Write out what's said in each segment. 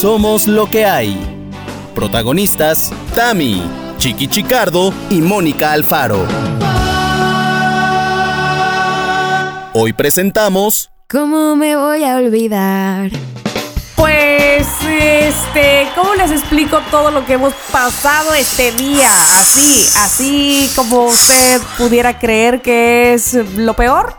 Somos lo que hay. Protagonistas, Tami, Chiqui Chicardo y Mónica Alfaro. Hoy presentamos... ¿Cómo me voy a olvidar? Pues, este, ¿cómo les explico todo lo que hemos pasado este día? Así, así como usted pudiera creer que es lo peor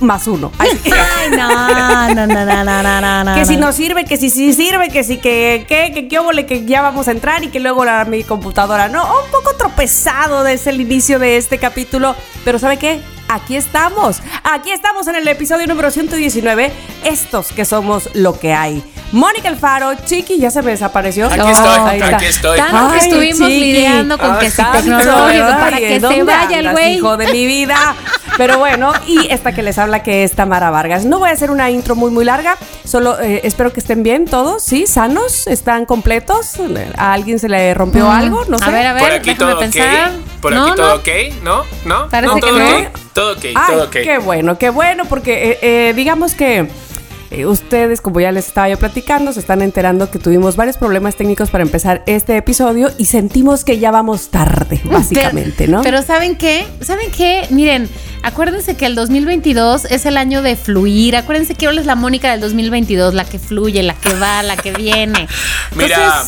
más uno. Ay, no, no, no, no, no, no, Que si no sirve, que si sí sirve, que si que, que, que, que, que ya vamos a entrar y que luego la, mi computadora. No, un poco tropezado desde el inicio de este capítulo. Pero ¿sabe qué? Aquí estamos. Aquí estamos en el episodio número 119. Estos que somos lo que hay. Mónica Alfaro, Chiqui ya se me desapareció. Aquí estoy, aquí estoy. Tanto que estuvimos lidiando con que si tecnológico para que se vaya el güey. hijo de mi vida. Pero bueno, y esta que les habla que es Tamara Vargas. No voy a hacer una intro muy muy larga, solo eh, espero que estén bien todos, ¿sí? ¿Sanos? ¿Están completos? ¿A alguien se le rompió mm. algo? No sé. A ver, a ver, Por aquí todo pensar. ok. Por aquí todo ok, ¿no? ¿No? Parece ¿No? ¿Todo que ok? Todo ok, Ay, todo ok. Qué bueno, qué bueno, porque eh, eh, digamos que eh, ustedes, como ya les estaba yo platicando, se están enterando que tuvimos varios problemas técnicos para empezar este episodio y sentimos que ya vamos tarde, básicamente, pero, ¿no? Pero ¿saben qué? ¿Saben qué? Miren, acuérdense que el 2022 es el año de fluir. Acuérdense que ahora es la Mónica del 2022, la que fluye, la que va, la que viene. Mira.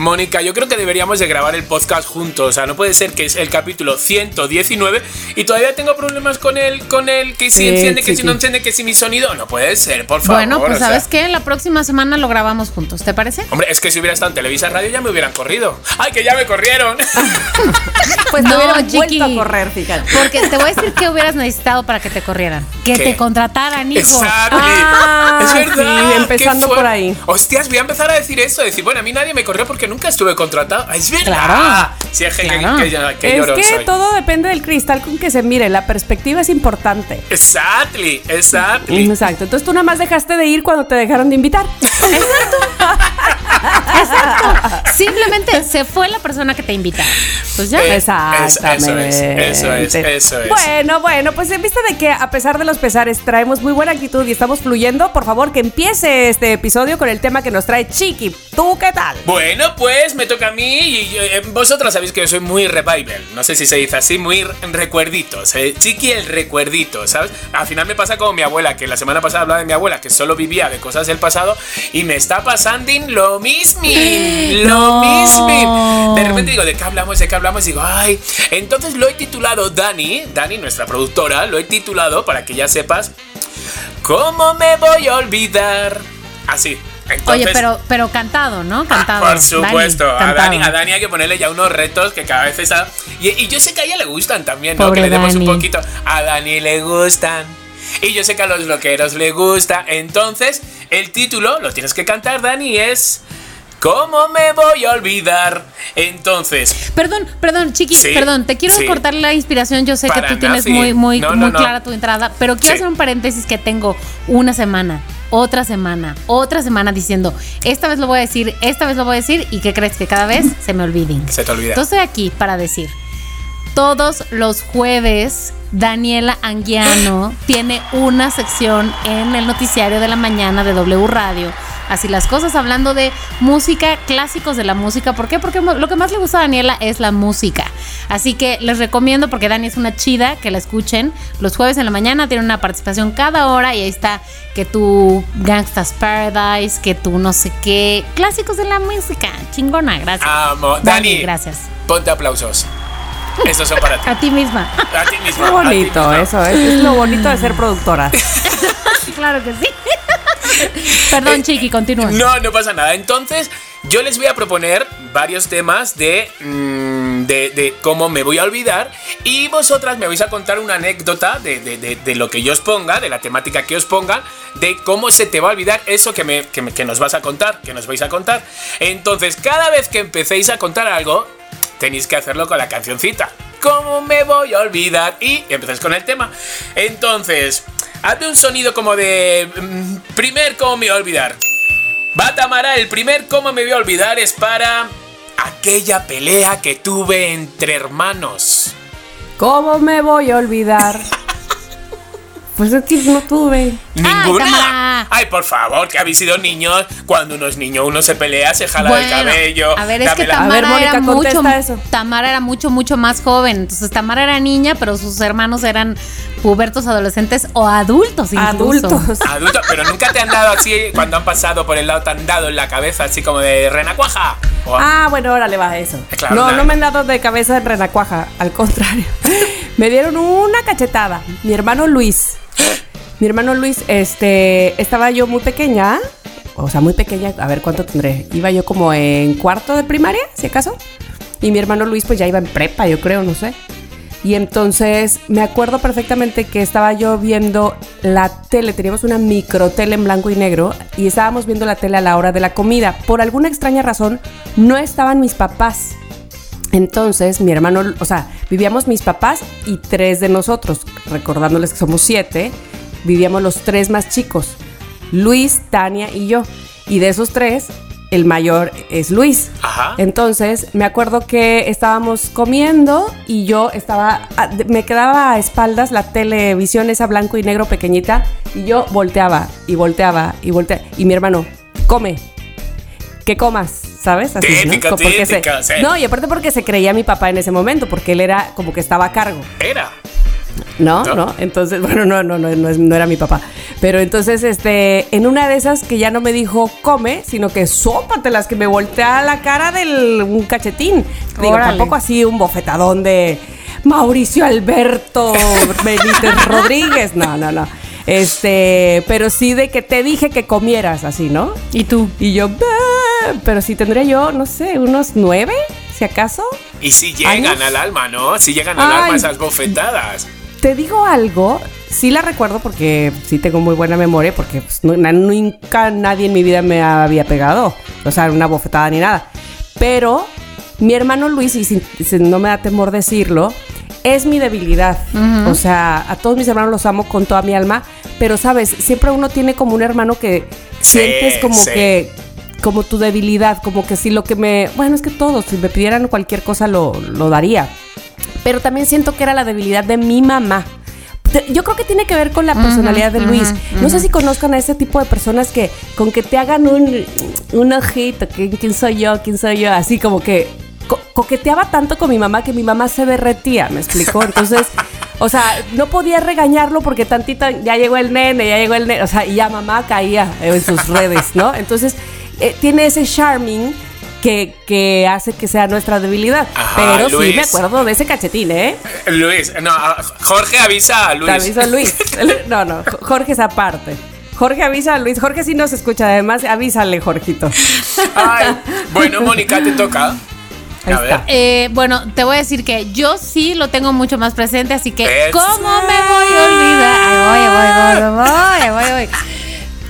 Mónica, yo creo que deberíamos de grabar el podcast juntos. O sea, no puede ser que es el capítulo 119 y todavía tengo problemas con el, con el que si Sí, enciende, que si no enciende, que si mi sonido. No puede ser, por favor. bueno, pues o sea. ¿sabes qué? La próxima semana lo grabamos juntos, ¿te parece? Hombre, es que si hubiera estado en Televisa Radio ya me hubieran corrido. ¡Ay, que ya me corrieron! pues No, no, Chiqui. vuelto a correr, fíjate. Porque te voy a decir que hubieras necesitado para que te corrieran. Que ¿Qué? te contrataran, hijo. Exacto. Ah, es verdad. sí, empezando por ahí. Hostias, voy a empezar a decir eso. Decir, bueno, a mí nadie me corrió porque nunca estuve contratado. Ah, Es verdad. Claro. Sí, es que, Claro. que, que- que es que soy. todo depende del cristal con que se mire, la perspectiva es importante. Exactly, exactly. Exacto, entonces tú nada más dejaste de ir cuando te dejaron de invitar. Exacto. Simplemente se fue la persona que te invita. Pues ya. Eh, Exactamente. Eso es, eso es, eso es. Bueno, bueno, pues en vista de que a pesar de los pesares traemos muy buena actitud y estamos fluyendo, por favor que empiece este episodio con el tema que nos trae Chiqui. ¿Tú qué tal? Bueno, pues me toca a mí y eh, vosotros sabéis que yo soy muy revival. No sé si se dice así, muy recuerditos. eh, Chiqui el recuerdito, ¿sabes? Al final me pasa como mi abuela, que la semana pasada hablaba de mi abuela, que solo vivía de cosas del pasado y me está pasando lo mismo. Lo mismo. De repente digo, ¿de qué hablamos? ¿De qué hablamos? Digo, ay. Entonces lo he titulado Dani, Dani, nuestra productora, lo he titulado para que ya sepas. ¿Cómo me voy a olvidar? Así. Entonces, Oye, pero, pero cantado, ¿no? Cantado. Ah, por supuesto, Dani, a, cantado. Dani, a Dani hay que ponerle ya unos retos que cada vez está. Y, y yo sé que a ella le gustan también, ¿no? Pobre que le demos Dani. un poquito. A Dani le gustan. Y yo sé que a los loqueros le gusta. Entonces, el título, lo tienes que cantar, Dani, es. ¿Cómo me voy a olvidar? Entonces, Perdón, perdón, chiqui, Sí, perdón, te quiero sí. cortar la inspiración. Yo sé Para que tú tienes sí. muy, muy, No, muy no. clara tu entrada, pero quiero hacer un paréntesis que tengo una semana, otra semana, otra semana diciendo, esta vez lo voy a decir, esta vez lo voy a decir, y ¿qué crees? Que cada vez se me olviden. se te olvida. Entonces estoy aquí para decir, todos los jueves Daniela Anguiano tiene una sección en el noticiario de la mañana de W Radio. Así las cosas hablando de música, clásicos de la música. ¿Por qué? Porque lo que más le gusta a Daniela es la música. Así que les recomiendo, porque Dani es una chida, que la escuchen. Los jueves en la mañana tiene una participación cada hora y ahí está que tu Gangsta's Paradise, que tu no sé qué. Clásicos de la música. Chingona, gracias. Amo. Dani, Dani, gracias. ponte aplausos. Estos son para ti. A ti misma. A ti mismo. Qué bonito, eso es, es lo bonito de ser productora. claro que sí. Perdón, Chiqui, continúa. Eh, No, no pasa nada. Entonces, yo les voy a proponer varios temas de, mm, de, de cómo me voy a olvidar. Y vosotras me vais a contar una anécdota de, de- de- de lo que yo os ponga, de la temática que os ponga, de cómo se te va a olvidar eso que, me, que, me- que nos vas a contar, que nos vais a contar. Entonces, cada vez que empecéis a contar algo, tenéis que hacerlo con la cancioncita. ¿Cómo me voy a olvidar? Y empezáis con el tema. Entonces, hazme un sonido como de... mm, primer, ¿cómo me voy a olvidar? Va Tamara, el primer cómo me voy a olvidar es para aquella pelea que tuve entre hermanos. ¿Cómo me voy a olvidar? Pues es que no tuve. ¿Ninguna? Ay, por favor, que habéis sido niños. Cuando uno es niño, uno se pelea, se jala el cabello. A ver, es que la- Tamara ver, Mónica, era mucho, eso. Tamara era mucho, mucho más joven. Entonces Tamara era niña, pero sus hermanos eran pubertos, adolescentes o adultos incluso. Adultos. Adulto, pero nunca te han dado así cuando han pasado por el lado, te han dado en la cabeza así como de renacuaja. O- Ah, bueno, órale, va eso. Claro, no, nada. no me han dado de cabeza en renacuaja, al contrario. me dieron una cachetada. Mi hermano Luis. Mi hermano Luis, este, estaba yo muy pequeña, o sea, muy pequeña, a ver cuánto tendré. Iba yo como en cuarto de primaria, si acaso. Y mi hermano Luis pues ya iba en prepa, yo creo, no sé. Y entonces me acuerdo perfectamente que estaba yo viendo la tele, teníamos una micro tele en blanco y negro y estábamos viendo la tele a la hora de la comida. Por alguna extraña razón no estaban mis papás. Entonces mi hermano, o sea, vivíamos mis papás y tres de nosotros, recordándoles que somos siete, vivíamos los tres más chicos, Luis, Tania y yo. Y de esos tres, el mayor es Luis. Ajá. Entonces, me acuerdo que estábamos comiendo y yo estaba, a- de- me quedaba a espaldas la televisión esa blanco y negro pequeñita y yo volteaba y volteaba y volteaba. Y mi hermano, come, que comas, ¿sabes? Así, ¿no? Típico, Co- porque se- sí. No, y aparte porque se creía mi papá en ese momento, porque él era como que estaba a cargo. Era. ¿No? ¿No? ¿No? Entonces, bueno, no, no, no, no, es- no era mi papá. Pero entonces, este, en una de esas que ya no me dijo come, sino que sópatelas, que me voltea la cara del un cachetín. Digo, Órale. tampoco así un bofetadón de Mauricio Alberto Benítez Rodríguez. No, no, no. Este, pero sí de que te dije que comieras así, ¿no? ¿Y tú? Y yo, "Bah", pero sí tendría yo, no sé, unos nueve, si acaso. Y si llegan ¿Años? al alma, ¿no? Si llegan al Ay. alma esas bofetadas. Te digo algo, sí la recuerdo porque sí tengo muy buena memoria, porque pues, nunca nadie en mi vida me había pegado, o sea, una bofetada ni nada. Pero mi hermano Luis, y no me da temor decirlo, es mi debilidad. O sea, a todos mis hermanos los amo con toda mi alma, pero sabes, siempre uno tiene como un hermano que Sí, sientes como sí. que como tu debilidad, como que si lo que me, bueno, es que todos, si me pidieran cualquier cosa lo, lo daría. Pero también siento que era la debilidad de mi mamá. Yo creo que tiene que ver con la personalidad de Luis. No sé si conozcan a ese tipo de personas que con que te hagan un, un ojito, que quién soy yo, quién soy yo, así como que co- coqueteaba tanto con mi mamá que mi mamá se derretía, ¿me explicó? Entonces, o sea, no podía regañarlo porque tantito ya llegó el nene, ya llegó el nene, o sea, y ya mamá caía en sus redes, ¿no? Entonces, eh, tiene ese charming que, que hace que sea nuestra debilidad. Ajá, Pero sí me acuerdo de ese cachetín, ¿eh? Luis, no, a- Jorge avisa a Te Luis. aviso Luis. No, no, Jorge es aparte. Jorge avisa a Luis. Jorge sí nos escucha, además avísale, Jorgito. Ay, bueno, Mónica, te toca. Ahí está. Eh, bueno, te voy a decir que yo sí lo tengo mucho más presente, así que. ¿cómo me voy a olvidar? Ahí voy, ahí voy, ahí voy, ahí voy, ahí voy.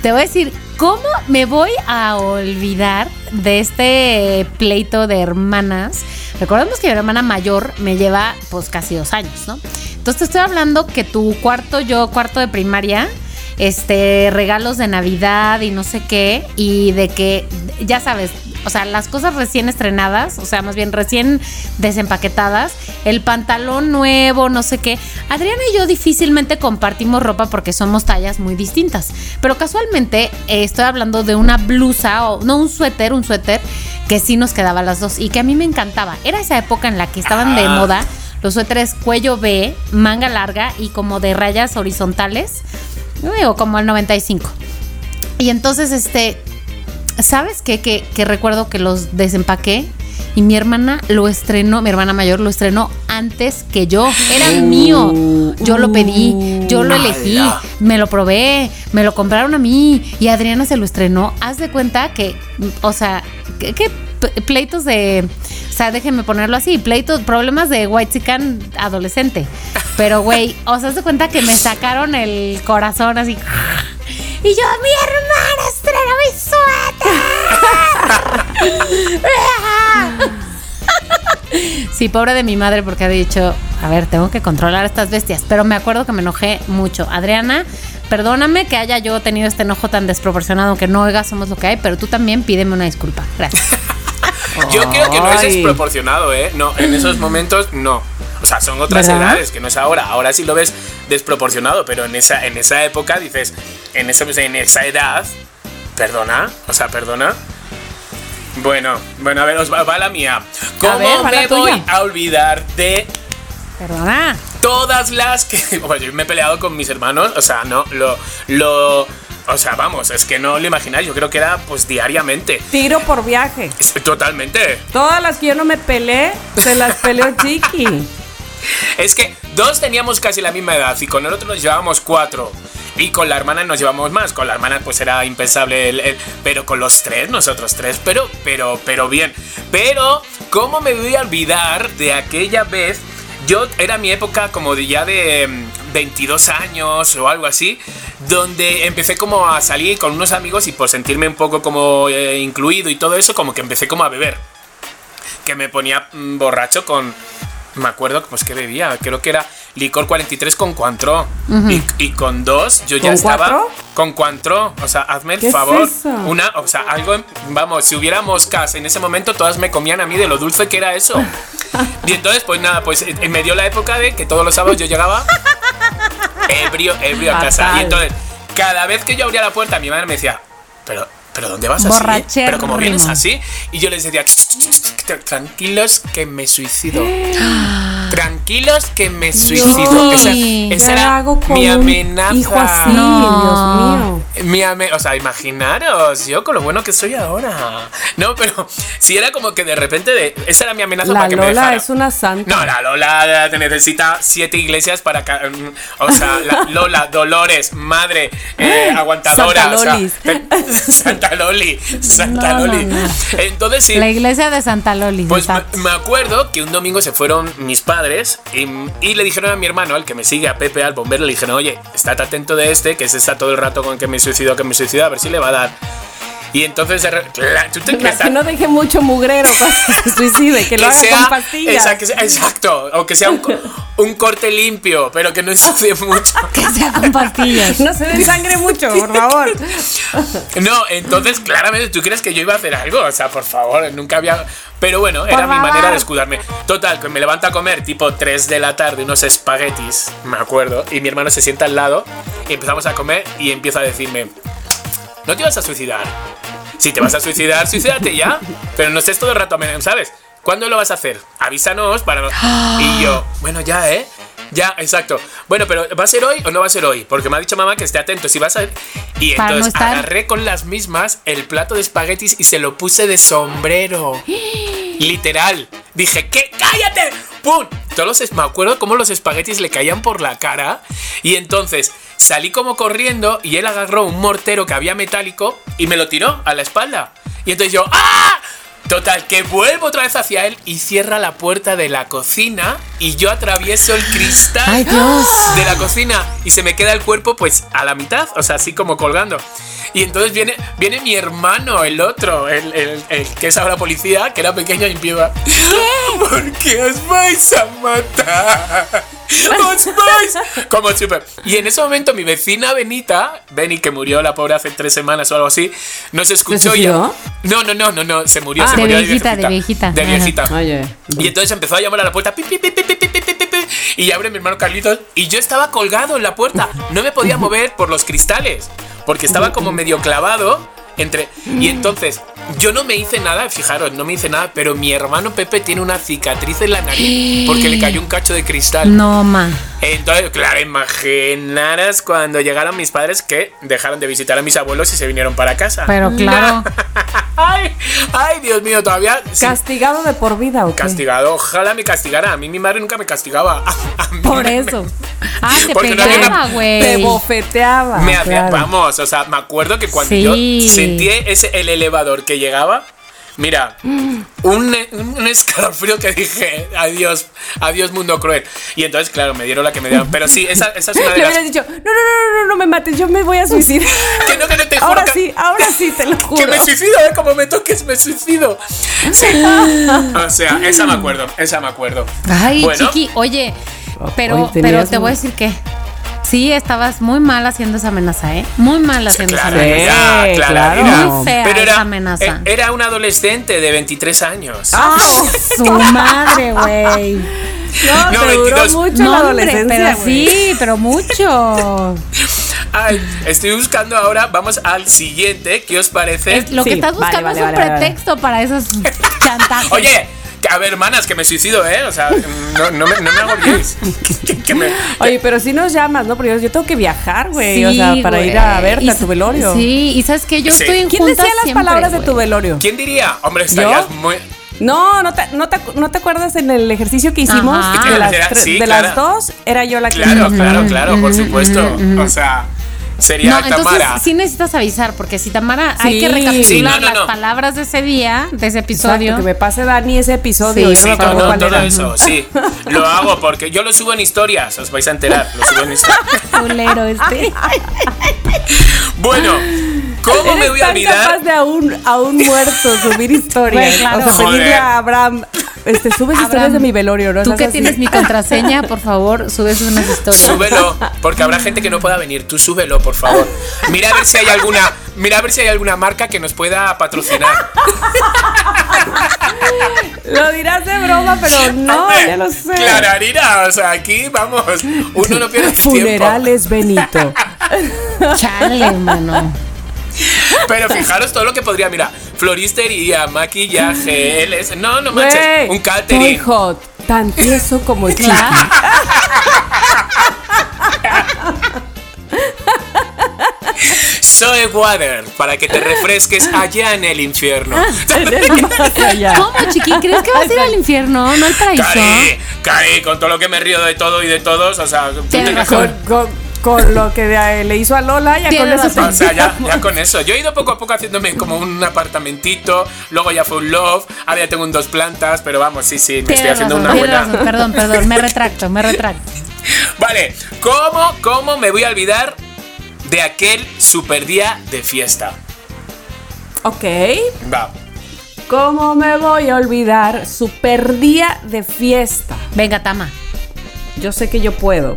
Te voy a decir, ¿cómo me voy a olvidar de este pleito de hermanas? Recordemos que mi hermana mayor me lleva pues casi dos años, ¿no? Entonces te estoy hablando que tu cuarto, yo cuarto de primaria, este, regalos de Navidad y no sé qué, y de que, ya sabes, o sea, las cosas recién estrenadas, o sea, más bien recién desempaquetadas, el pantalón nuevo, no sé qué. Adriana y yo difícilmente compartimos ropa porque somos tallas muy distintas, pero casualmente eh, estoy hablando de una blusa, o no un suéter, un suéter que sí nos quedaba a las dos y que a mí me encantaba. Era esa época en la que estaban de moda los suéteres cuello B, manga larga y como de rayas horizontales, digo como el 95. Y entonces, este, ¿sabes qué? Que, que recuerdo que los desempaqué y mi hermana lo estrenó, mi hermana mayor lo estrenó antes que yo. Era mío. Yo lo pedí, yo lo elegí, me lo probé, me lo compraron a mí y Adriana se lo estrenó. Haz de cuenta que, o sea, que, pleitos de, o sea, déjenme ponerlo así, pleitos, problemas de white chican adolescente. Pero, güey, o sea, haz de cuenta que me sacaron el corazón así. Y yo, mi hermana estrenó mi suéter. Sí, pobre de mi madre porque ha dicho, a ver, tengo que controlar a estas bestias. Pero me acuerdo que me enojé mucho. Adriana, perdóname que haya yo tenido este enojo tan desproporcionado, que no oiga, somos lo que hay, pero tú también pídeme una disculpa. Gracias. Yo creo que no es desproporcionado, ¿eh? No, en esos momentos no. O sea, son otras ¿Verdad? edades, que no es ahora. Ahora sí lo ves desproporcionado, pero en esa, en esa época dices, en esa, en esa edad, perdona, o sea, perdona. Bueno, bueno, a ver, os va, va la mía. ¿Cómo ver, me voy tuya. a olvidar de Perdona. todas las que. Bueno, yo me he peleado con mis hermanos, o sea, no, lo. lo o sea, vamos, es que no lo imagináis, yo creo que era pues diariamente. Tiro por viaje. Totalmente. Todas las que yo no me peleé, se las peleó Chiqui. Es que dos teníamos casi la misma edad y con el otro nos llevábamos cuatro. Y con la hermana nos llevamos más. Con la hermana pues era impensable el, pero con los tres, nosotros tres, pero, pero, pero bien. Pero, ¿cómo me voy a olvidar de aquella vez? Yo era mi época como de ya de mm, 22 años o algo así, donde empecé como a salir con unos amigos y por sentirme un poco como eh, incluido y todo eso, como que empecé como a beber que me ponía mm, borracho con. Me acuerdo pues que bebía, creo que era licor 43 con Cointreau. y, y con dos yo ya ¿Con estaba. cuatro? Con Cointreau. O sea, hazme el ¿Qué es favor. eso? Una, o sea, algo. Vamos, si hubiera moscas en ese momento, todas me comían a mí de lo dulce que era eso. y entonces, pues nada, pues eh, me dio la época de que todos los sábados yo llegaba ebrio, ebrio a casa. Y entonces, cada vez que yo abría la puerta, mi madre me decía, pero. ¿Pero dónde vas así? Borrachérrimo. Pero como vienes así. Y yo les decía, "Ch, ch, ch, ch, tranquilos que me suicido. Tranquilos que me suicido. Esa, ¿Qué esa ¿Qué era mi amenaza. hijo así? No. Dios mío. Mi ame- o sea, imaginaros, yo con lo bueno que soy ahora. No, pero si era como que de repente, de, esa era mi amenaza La para que me Lola dejara. es una santa. No, la Lola te necesita siete iglesias para... mm, O sea, la Lola, Dolores, madre, eh, aguantadora. Santa o sea, Lolis. Santa Loli, Santa No, Loli. no. Entonces sí, La iglesia de Santa Loli. pues me, acuerdo que un domingo se fueron mis padres y, y le dijeron a mi hermano, al que me sigue, a Pepe, al bombero, le dijeron, oye, estate atento de este, que se está todo el rato con que me suicido, que me suicido, a ver si le va a dar. Y entonces, ¿tú te crees Que no deje mucho mugrero cuando se suicide, que, lo haga con pastillas. esa- que sea- exacto, o que sea un, co- un corte limpio, pero que no ensucie mucho. Que sea con pastillas. No se den sangre mucho, por favor. No, entonces claramente tú crees que yo iba a hacer algo, o sea, por favor, nunca había... Pero bueno, era mi manera de escudarme. Total, que me levanto a comer tipo 3 de la tarde unos espaguetis, me acuerdo, y mi hermano se sienta al lado y empezamos a comer y empieza a decirme, ¿no te vas a suicidar? Si te vas a suicidar, suicídate ya, pero no estés todo el rato, ¿sabes? ¿Cuándo lo vas a hacer? Avísanos para... Y yo, bueno, ya, ¿eh? Ya, exacto. Bueno, pero ¿va a ser hoy o no va a ser hoy? Porque me ha dicho mamá que esté atento. Si vas a... Y Para no entonces estar- agarré con las mismas el plato de espaguetis y se lo puse de sombrero. Literal. Dije, ¿qué? ¡Cállate! ¡Pum! Todos los es- me acuerdo cómo los espaguetis le caían por la cara. Y entonces salí como corriendo y él agarró un mortero que había metálico y me lo tiró a la espalda. Y entonces yo, ¡ah! Total, que vuelvo otra vez hacia él y cierra la puerta de la cocina y yo atravieso el cristal Ay, de la cocina y se me queda el cuerpo pues a la mitad, o sea, así como colgando. Y entonces viene, viene mi hermano, el otro, el, el- el que es ahora policía, que era pequeño y empieza. ¿Por qué os vais a matar? Como chupa. Y en ese momento mi vecina Benita, Beni, que murió la pobre hace tres semanas o algo así, nos escuchó y... No, no, no, no, no, se murió, se de murió viejita, de viejita. De viejita. De viejita. Y entonces empezó a llamar a la puerta. Y abre mi hermano Carlitos y yo estaba colgado en la puerta. No me podía mover por los cristales porque estaba como medio clavado entre, y entonces, yo no me hice nada, fijaros, no me hice nada, pero mi hermano Pepe tiene una cicatriz en la nariz porque le cayó un cacho de cristal. No, ma. Entonces, claro, imaginaras cuando llegaron mis padres que dejaron de visitar a mis abuelos y se vinieron para casa. Pero claro. ay, ay, Dios mío, todavía sí, ¿Castigado de por vida o qué? castigado. Ojalá me castigara. A mí mi madre nunca me castigaba. A Por me- eso. Ah, te no pegaba, güey. Te bofeteaba. Me hacía, claro. vamos, o sea, me acuerdo que cuando Sí. yo sentí ese, el elevador que llegaba, mira, un, un escalofrío que dije, adiós, adiós mundo cruel. Y entonces, claro, me dieron la que me dieron. Pero sí, esa, esa es una Le de las... hubieras dicho, no, no, no, no, no, no me mates, yo me voy a suicidar. Que no, que no, te juro ahora que- sí, ahora sí, te lo Que juro. me suicido, ¿eh? Como me toques, me suicido. Sí. O sea, esa me acuerdo, esa me acuerdo. Ay, Bueno. chiqui, oye, pero, pero te voy a decir que sí, estabas muy mal haciendo esa amenaza, ¿eh? Muy mal haciendo esa Claro, amenaza. Sí, ya, claro, mira. Muy fea Pero era, esa amenaza. eh, era un adolescente de 23 años. ¡Ah, su madre, güey! No, No, te duró 22. mucho No, la hombre, adolescencia. pero sí, pero mucho. Ay, estoy buscando ahora, vamos al siguiente, ¿qué os parece? Es- lo que Sí, estás vale, buscando vale, es un vale, vale. pretexto para esos chantajes. Oye, que- a ver, hermanas, que me suicido, ¿eh? O sea, no, no me, no me me- Oye, pero si nos llamas, ¿no? Porque yo, tengo que viajar, güey. Sí, o sea, para ir a verte Y a tu velorio. Sí, y sabes que yo Sí. estoy en ¿Quién decía las siempre, palabras de tu velorio? ¿Quién diría? Hombre, estarías ¿Yo? muy... No, ¿no te, no, te, ¿no te acuerdas en el ejercicio que hicimos? Ajá. De, las, sí, de claro. las dos, era yo la que... Claro, claro, claro, por supuesto. O sea, sería No, entonces Tamara. sí necesitas avisar, porque si Tamara hay Sí. que recapitular Sí, no, no, las no. palabras de ese día, de ese Exacto, episodio. que me pase Dani ese episodio. Sí, yo Sí, no acuerdo todo, era. eso, sí. Lo hago porque yo lo subo en historias, os vais a enterar. Lo subo en historias. Culero este. Bueno, ¿cómo me voy a olvidar? capaz de a un, a un muerto subir historias. Güey, claro. O sea, pedirle Joder. a Abraham, este, subes historias Abraham, de mi velorio, ¿no? Tú que así. tienes mi contraseña, por favor, subes unas historias. Súbelo, porque habrá gente que no pueda venir. Tú súbelo, por favor. Mira a ver si hay alguna, mira a ver si hay alguna marca que nos pueda patrocinar. Lo dirás de broma, pero no, Hombre, ya lo sé. Clararira, o sea, aquí vamos, uno no pierde tiempo. Funerales Benito. Chale, mano. Pero fijaros todo lo que podría, mira, floristería, maquillaje, LS, no, no manches, un catering. hot, tan tieso como el. Soy Water, para que te refresques allá en el infierno. ¿Cómo, chiqui? ¿Crees que vas a ir al infierno, no al paraíso? Cari, Cari, con todo lo que me río de todo y de todos, o sea, tú te- razón. Con, con- con lo que de- le hizo a Lola, ya con eso. O sea, ya, ya con eso. Yo he ido poco a poco haciéndome como un apartamentito, luego ya fue un loft, ahora ya tengo un dos plantas, pero vamos, sí, sí, me estoy haciendo una buena. razón. Perdón, perdón, me retracto, me retracto. Vale, ¿cómo, ¿cómo me voy a olvidar de aquel super día de fiesta? Ok. Va. ¿Cómo me voy a olvidar? Super día de fiesta. Venga, Tama. Yo sé que yo puedo.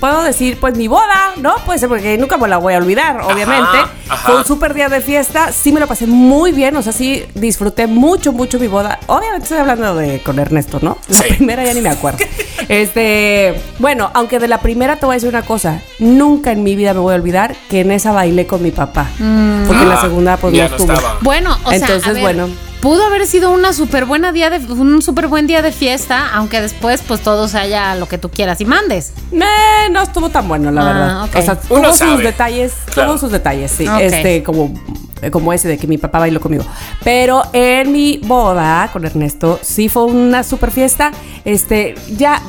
Puedo decir, pues mi boda, ¿no? Puede ser porque nunca me la voy a olvidar, obviamente. ajá. Fue un súper día de fiesta, sí me lo pasé muy bien, o sea, sí disfruté mucho, mucho mi boda. Obviamente estoy hablando de con Ernesto, ¿no? La Sí. primera ya ni me acuerdo. este, bueno, aunque de la primera te voy a decir una cosa, nunca en mi vida me voy a olvidar que en esa bailé con mi papá. Porque en la Ah, segunda pues ya no no estuvo. estaba. Bueno, o sea, Entonces, a ver, bueno. Pudo haber sido una súper buena día de un súper buen día de fiesta, aunque después pues todo se haya lo que tú quieras y mandes. Eh, no estuvo tan bueno, la Ah, verdad. ok. O sea, tuvo sus detalles, Claro. tuvo sus detalles, sí. Ok. Este, como, como ese de que mi papá bailó conmigo. Pero en mi boda con Ernesto, sí fue una super fiesta. Este, ya,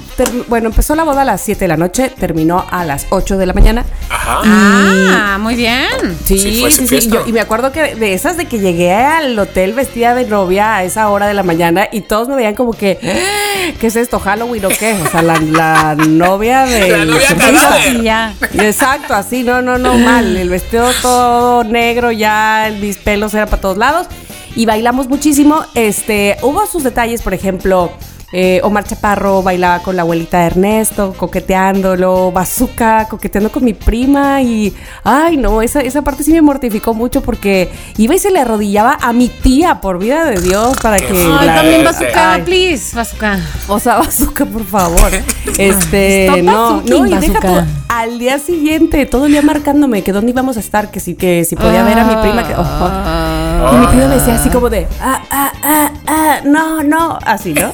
bueno, empezó la boda a las 7 de la noche, terminó a las 8 de la mañana. Ajá. Ah, muy bien. Sí, Sí, sí, fue sí. Yo- y me acuerdo que de esas de que llegué al hotel vestida de novia a esa hora de la mañana y todos me veían como que, "Ah, ¿qué es esto? ¿Halloween o qué? O sea, la, la novia de. La novia. Y ya. Exacto, así, no, no, no, mal. El vestido todo negro, ya mis pelos eran para todos lados. Y bailamos muchísimo. Este, hubo sus detalles, por ejemplo. Eh, Omar Chaparro bailaba con la abuelita de Ernesto, coqueteándolo, Bazooka, coqueteando con mi prima y, ay no, esa, esa parte sí me mortificó mucho porque iba y se le arrodillaba a mi tía, por vida de Dios, para que... Ay, la- también bazooka, Ay. please, bazooka. o sea, bazooka, por favor. Este, Stop no, no, y deja al día siguiente, todo el día marcándome que dónde íbamos a estar, que si, que si podía ver a mi prima, que, oh, oh. Y mi prima me decía así como de, ah, ah, ah, ah, no, no, así, ¿no?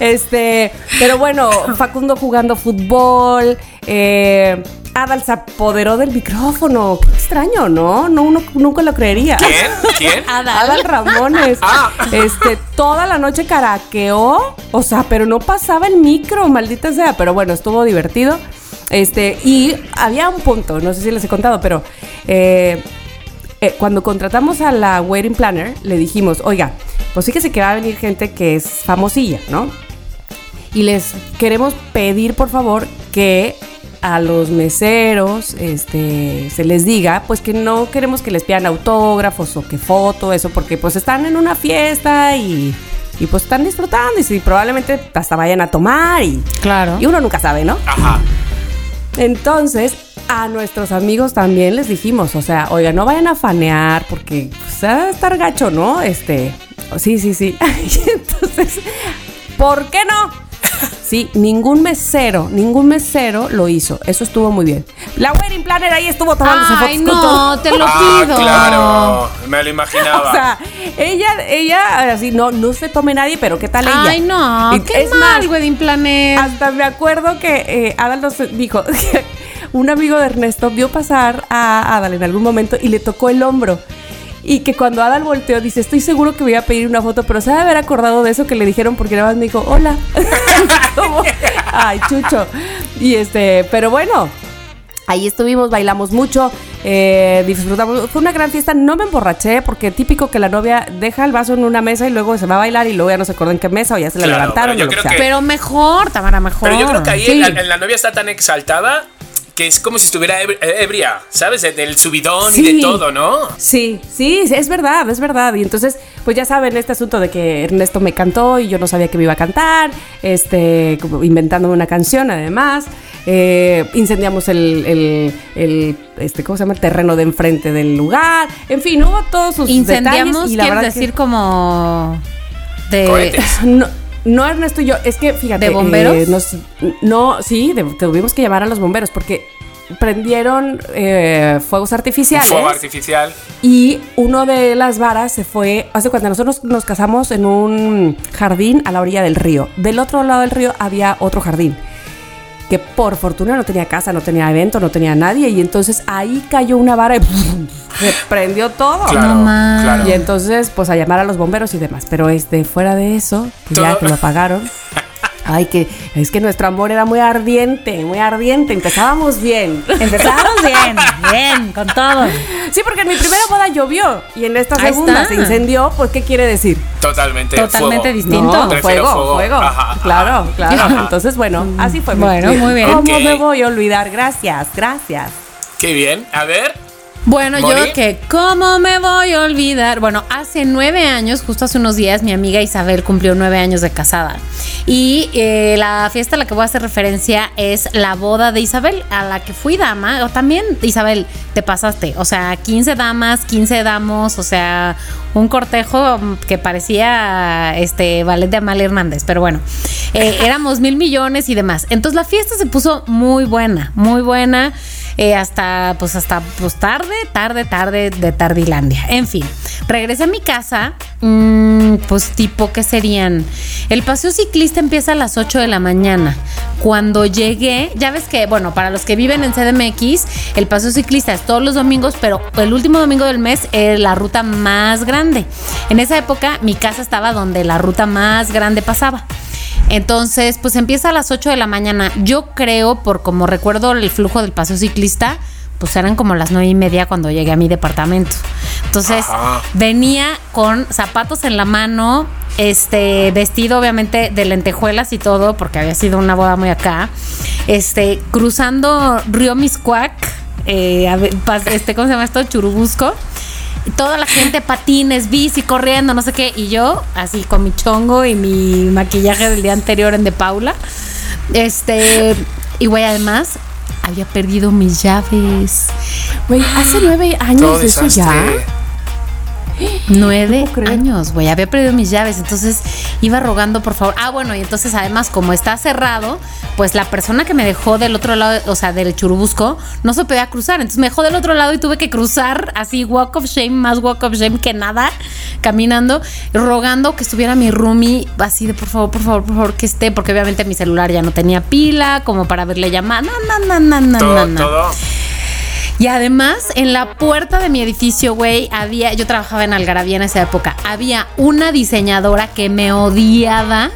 Este, pero bueno, Facundo jugando fútbol, eh, Adal se apoderó del micrófono, qué extraño, ¿no? No, uno nunca lo creería. ¿Quién? ¿Quién? Adal Ramones. Ah. Este, toda la noche caraqueó. O sea, pero no pasaba el micro, maldita sea. Pero bueno, estuvo divertido. Este, y había un punto, no sé si les he contado, pero eh, eh, cuando contratamos a la wedding planner, le dijimos, oiga, pues fíjese que va a venir gente que es famosilla, ¿no? Y les queremos pedir, por favor, que a los meseros este, se les diga, pues que no queremos que les pidan autógrafos o que foto, eso, porque pues están en una fiesta y, y pues están disfrutando y si probablemente hasta vayan a tomar y, Claro. y uno nunca sabe, ¿no? Ajá. Entonces, a nuestros amigos también les dijimos, o sea, oiga, no vayan a fanear porque pues, va a estar gacho, ¿no? Este, sí, sí, sí. Y entonces, ¿por qué no? Sí, ningún mesero, ningún mesero lo hizo. Eso estuvo muy bien. La wedding planner ahí estuvo tomándose Ay, fotos con todo. no, te lo Ah, pido. claro, me lo imaginaba. O sea, ella, ella, así, no, no se tome nadie, pero ¿qué tal ella? Ay, no, Y qué es mal, más, wedding planner. Hasta me acuerdo que eh, Adal nos dijo que un amigo de Ernesto vio pasar a Adal en algún momento y le tocó el hombro. Y que cuando Adal volteó, dice, estoy seguro que voy a pedir una foto, pero se ha de haber acordado de eso que le dijeron porque nada más me dijo, hola. Como, Ay, chucho. Y este, pero bueno, Ahí estuvimos, bailamos mucho, eh, disfrutamos. Fue una gran fiesta. No me emborraché porque típico que la novia deja el vaso en una mesa y luego se va a bailar y luego ya no se acuerda en qué mesa o ya se la Claro, levantaron. pero yo creo que- Pero mejor, Tamara, mejor. Pero yo creo que ahí Sí. la, la novia está tan exaltada que es como si estuviera ebri- ebria, ¿sabes? Del subidón y de todo, ¿no? Sí, sí, sí, es verdad, es verdad. Y entonces, pues ya saben, este asunto de que Ernesto me cantó y yo no sabía que me iba a cantar, este, inventándome una canción además. Eh, incendiamos el, el, el, este, ¿cómo se llama? El terreno de enfrente del lugar. En fin, hubo todos sus Incendiamos, detalles y la quieres verdad que- decir como de Cohetes. No, no Ernesto y yo, es que fíjate. ¿De bomberos? eh, nos- no, sí, de- tuvimos que llamar a los bomberos porque prendieron eh, fuegos artificiales. Fuego artificial. Y uno de las varas se fue, hace cuando nosotros nos casamos en un jardín a la orilla del río. Del otro lado del río había otro jardín. Que por fortuna no tenía casa, no tenía evento, no tenía nadie. Y entonces ahí cayó una vara y se prendió todo. Claro, No más. claro. Y entonces, pues a llamar a los bomberos y demás. Pero este, fuera de eso, que ya que lo apagaron. Ay, que es que nuestro amor era muy ardiente, muy ardiente. Empezábamos bien. Empezamos bien, bien, con todo. Sí, porque en mi primera boda llovió y en esta Ahí segunda está. se incendió. Pues, ¿qué quiere decir? Totalmente. Totalmente fuego. distinto. No, fuego, fuego. fuego. Ajá, ajá. Claro, claro. Ajá. Entonces, bueno, así fue. Bueno, muy bien. ¿Cómo me voy a olvidar? Gracias, gracias. Qué bien. A ver. Bueno, yo que, ¿cómo me voy a olvidar? Bueno, hace nueve años, justo hace unos días, mi amiga Isabel cumplió nueve años de casada. Y eh, la fiesta a la que voy a hacer referencia es la boda de Isabel, a la que fui dama. O también, Isabel, te pasaste. O sea, 15 damas, 15 damos, o sea, un cortejo que parecía este ballet de Amalia Hernández. Pero bueno, eh, éramos mil millones y demás. Entonces la fiesta se puso muy buena, muy buena. Eh, hasta, pues hasta, pues tarde, tarde, tarde de Tardilandia. En fin, regresé a mi casa, mm, pues tipo, ¿qué serían? El paseo ciclista empieza a las 8 de la mañana. Cuando llegué, ya ves que, bueno, para los que viven en CDMX, el paseo ciclista es todos los domingos, pero el último domingo del mes es la ruta más grande. En esa época, mi casa estaba donde la ruta más grande pasaba. Entonces, pues empieza a las 8 de la mañana. Yo creo, por como recuerdo el flujo del paseo ciclista, pues eran como las nueve y media cuando llegué a mi departamento. Entonces, Ajá. venía con zapatos en la mano, este, vestido obviamente de lentejuelas y todo, porque había sido una boda muy acá. Este, cruzando Río Miscuac, eh, este, ¿cómo se llama esto? Churubusco. Toda la gente patines, bici, corriendo, no sé qué. Y yo, así con mi chongo y mi maquillaje del día anterior en De Paula. Este, y güey, además, había perdido mis llaves. Güey, hace nueve años Todo de eso ya. Nueve No años, güey. Había perdido mis llaves. Entonces iba rogando, por favor. Ah, bueno, y entonces además, como está cerrado, pues la persona que me dejó del otro lado, o sea, del churubusco, no se podía cruzar. Entonces me dejó del otro lado y tuve que cruzar así, walk of shame, más walk of shame que nada, caminando, rogando que estuviera mi roomie, así de por favor, por favor, por favor, que esté, porque obviamente mi celular ya no tenía pila, como para verle llamar. No, no, no, no, no, no. todo. Y además, en la puerta de mi edificio, güey, había, yo trabajaba en Algarabía en esa época, había una diseñadora que me odiaba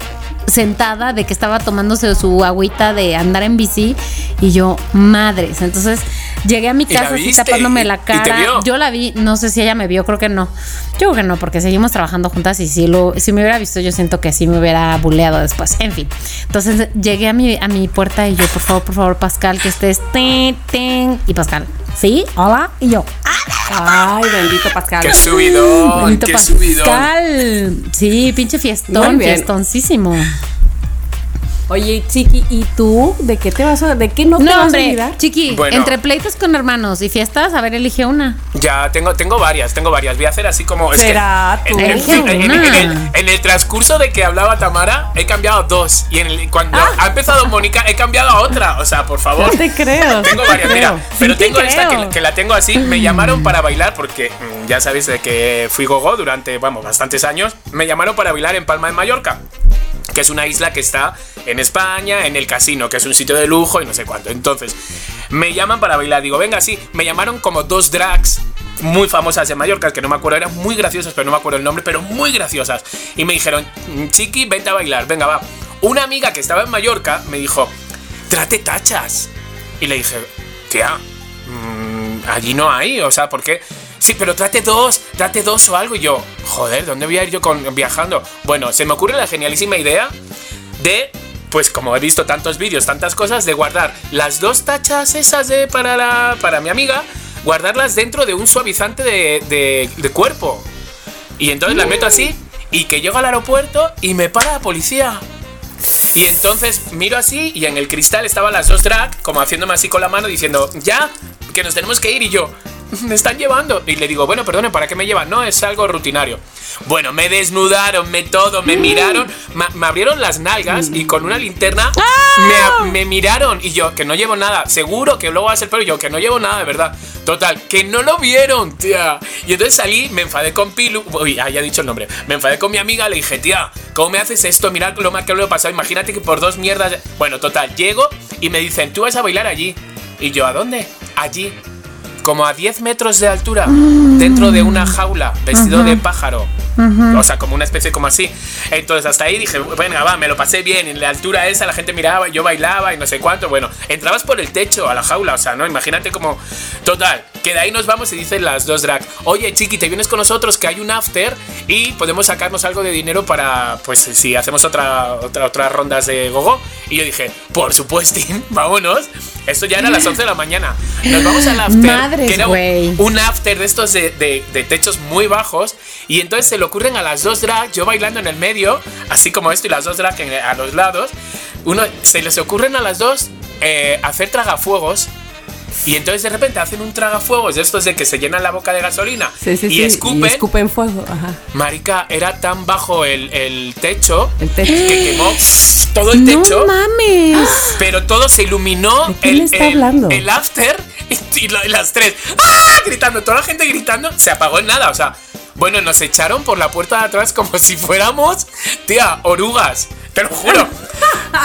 sentada de que estaba tomándose su agüita de andar en bici y yo, madres. Entonces llegué a mi ¿Y la casa así tapándome ¿Y- la cara. Yo la vi, no sé si ella me vio, creo que no. Yo creo que no, porque seguimos trabajando juntas y si, lo, si me hubiera visto, yo siento que sí me hubiera buleado después. En fin. Entonces llegué a mi, a mi puerta y yo, por favor, por favor, Pascal, que estés. Ten, ten. Y Pascal, ¿sí? Hola. Y yo, Ay, bendito Pascal. Qué subidón. bonito Qué subidón. Pascal. Sí, pinche fiestón, fiestoncísimo. Oye, Chiqui, ¿y tú? ¿De qué te vas a, de qué no, te No, vas a olvidar? chiqui, Bueno. entre pleitos con hermanos y fiestas, a ver, elige una. Ya tengo, tengo varias, tengo varias. Voy a hacer así como. es que Será tú. en, en- Elige en- en- una. en el, en el transcurso de que hablaba Tamara, he cambiado dos. Y en el- cuando Ah. ha empezado Mónica, he cambiado a otra. O sea, por favor. No te creo. Tengo varias, te mira. Pero te tengo esta que la tengo así. Me llamaron para bailar porque mm, ya sabéis de que fui gogo durante, vamos, bastantes años. Me llamaron para bailar en Palma de Mallorca que es una isla que está en España, en el casino, que es un sitio de lujo y no sé cuánto. Entonces, me llaman para bailar. Digo, venga, sí. Me llamaron como dos drags muy famosas en Mallorca, que no me acuerdo, eran muy graciosas, pero no me acuerdo el nombre, pero muy graciosas. Y me dijeron, chiqui, vente a bailar, venga, va. Una amiga que estaba en Mallorca me dijo, trate tachas. Y le dije, tía, mm, allí no hay, o sea, ¿por qué? Sí, pero trate dos, trate dos o algo. Y yo, joder, ¿dónde voy a ir yo con, viajando? Bueno, se me ocurre la genialísima idea de, pues como he visto tantos vídeos, tantas cosas, de guardar las dos tachas esas de para, la, para mi amiga, guardarlas dentro de un suavizante de, de- de cuerpo. Y entonces las meto así y que llego al aeropuerto y me para la policía. Y entonces miro así y en el cristal estaban las dos drag, como haciéndome así con la mano, diciendo, ya, que nos tenemos que ir. Y yo, me están llevando. Y le digo, bueno, perdone, ¿para qué me llevan? No, es algo rutinario. Bueno, me desnudaron, me todo, me miraron, ma- me abrieron las nalgas y con una linterna me, me miraron. Y yo, que no llevo nada, seguro que luego va a ser pero yo, que no llevo nada, de verdad. Total, que no lo vieron, tía. Y entonces salí, me enfadé con Pilu. Uy, ah, ya he dicho el nombre. Me enfadé con mi amiga, le dije, tía, ¿cómo me haces esto? Mira lo mal que lo he pasado. Imagínate que por dos mierdas. Bueno, total, llego y me dicen, tú vas a bailar allí. Y yo, ¿a dónde? Allí. Como a 10 metros de altura, dentro de una jaula, vestido de pájaro. O sea, como una especie como así. Entonces, hasta ahí dije, venga, va, me lo pasé bien. En la altura esa, la gente miraba, yo bailaba y no sé cuánto. Bueno, entrabas por el techo a la jaula, o sea, ¿no? Imagínate como. Total, que de ahí nos vamos y dicen las dos drag. Oye, chiqui, te vienes con nosotros, que hay un after y podemos sacarnos algo de dinero para, pues, si hacemos otra, otra, otras rondas de gogo. Y yo dije, por supuesto, vámonos. Esto ya era a las 11 de la mañana. Nos vamos al after. Que un- güey. un after de estos de, de- de techos muy bajos. Y entonces se le ocurren a las dos drag, yo bailando en el medio, así como esto, y las dos drag en- a los lados. Uno, se les ocurren a las dos eh, hacer tragafuegos. Y entonces de repente hacen un tragafuegos de estos de que se llenan la boca de gasolina Sí, sí, y sí. escupen. Y escupen fuego. Ajá. Marica, era tan bajo el, el techo, El techo. que quemó todo el techo. No mames. Pero todo se iluminó. ¿De qué el, está el- hablando? el after y las tres ¡ah! gritando, toda la gente gritando, se apagó en nada. O sea, bueno, nos echaron por la puerta de atrás como si fuéramos, tía, orugas. Te lo juro.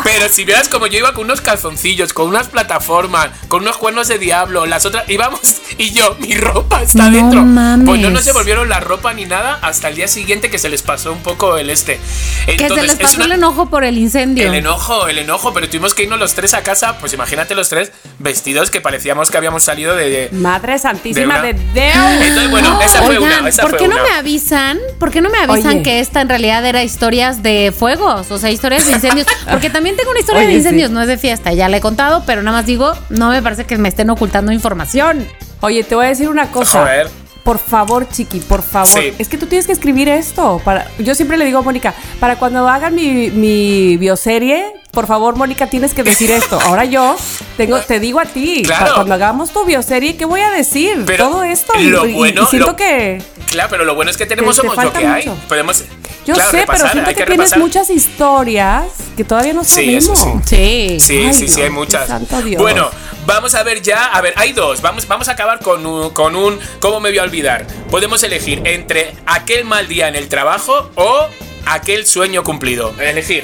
Pero si vieras como yo iba con unos calzoncillos, con unas plataformas, con unos cuernos de diablo, las otras íbamos y yo, mi ropa está No dentro. mames. Pues no nos devolvieron la ropa ni nada hasta el día siguiente que se les pasó un poco el este. Que se Entonces, les es pasó una- el enojo por el incendio. el enojo, el enojo, pero tuvimos que irnos los tres a casa, pues imagínate los tres vestidos que parecíamos que habíamos salido de... Madre santísima De de, una- Dios. Entonces, bueno, esa fue Oigan, una, esa ¿por fue qué no una. me avisan? ¿Por qué no me avisan Oye. que esta en realidad era historias de fuegos? O sea, historias de incendios. Porque también tengo una historia Oye, de incendios, sí. no es de fiesta, ya la he contado, pero nada más digo, no me parece que me estén ocultando información. Oye, te voy a decir una cosa. Joder. Por favor, chiqui, por favor. Sí. Es que tú tienes que escribir esto. Para, yo siempre le digo a Mónica, para cuando hagan mi, mi bioserie, por favor, Mónica, tienes que decir esto. Ahora yo tengo, te digo a ti, Claro. para cuando hagamos tu bioserie, ¿qué voy a decir? Pero Todo esto. Y- lo y, siento lo- que. Claro, pero lo bueno es que tenemos Te- te somos lo que hay. Podemos... Yo claro, sé, pero siento que, que tienes muchas historias que todavía no Sí, sabemos. eso Sí. Sí, Ay, sí, sí, no, hay muchas. santo Dios. Bueno, vamos a ver ya. A ver, hay dos. Vamos, vamos a acabar con un, con un. ¿Cómo me voy a olvidar? Podemos elegir entre aquel mal día en el trabajo o aquel sueño cumplido. Elegir.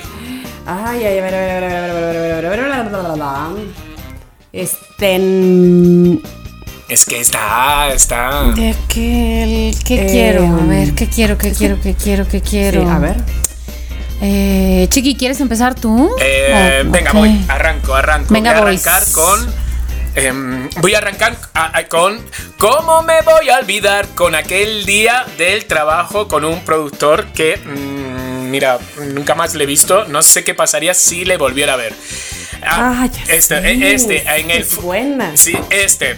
Ay, ay, a ver, a ver, a ver, a ver, a ver, a ver, a ver, a ver, a ver, a ver, a ver, a ver, a ver. Este. mm, Es que está, está. De aquel, ¿qué Eh, quiero? A ver, ¿qué quiero, qué quiero, qué quiero, qué quiero? Sí, a ver. Eh, Chiqui, ¿quieres empezar tú? Eh, Oh, venga, voy. Arranco, arranco. Venga, voy a boys. arrancar con. em, voy a arrancar a- a- con. ¿Cómo me voy a olvidar con aquel día del trabajo con un productor que. mm, mira, nunca más le he visto. No sé qué pasaría si le volviera a ver. Ah, Ah, ya este, sé, eh, este, en el. es buena. Sí, este.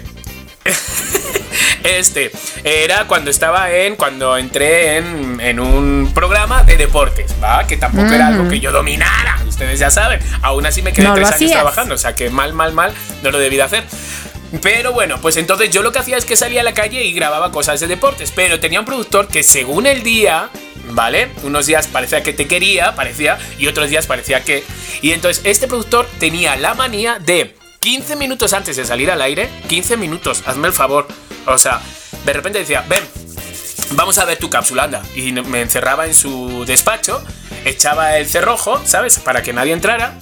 Este era cuando estaba en, cuando entré en, en un programa de deportes, ¿va? Que tampoco era algo que yo dominara. ustedes ya saben. Aún así me quedé No tres años hacías. trabajando, o sea que mal, mal, mal, no lo debí de hacer. Pero bueno, pues entonces yo lo que hacía es que salía a la calle y grababa cosas de deportes. Pero tenía un productor que según el día, ¿vale? Unos días parecía que te quería, parecía, y otros días parecía que... Y entonces este productor tenía la manía de 15 minutos antes de salir al aire, 15 minutos, hazme el favor. O sea, de repente decía, ven, vamos a ver tu cápsula, anda. Y me encerraba en su despacho, echaba el cerrojo, ¿sabes? Para que nadie entrara.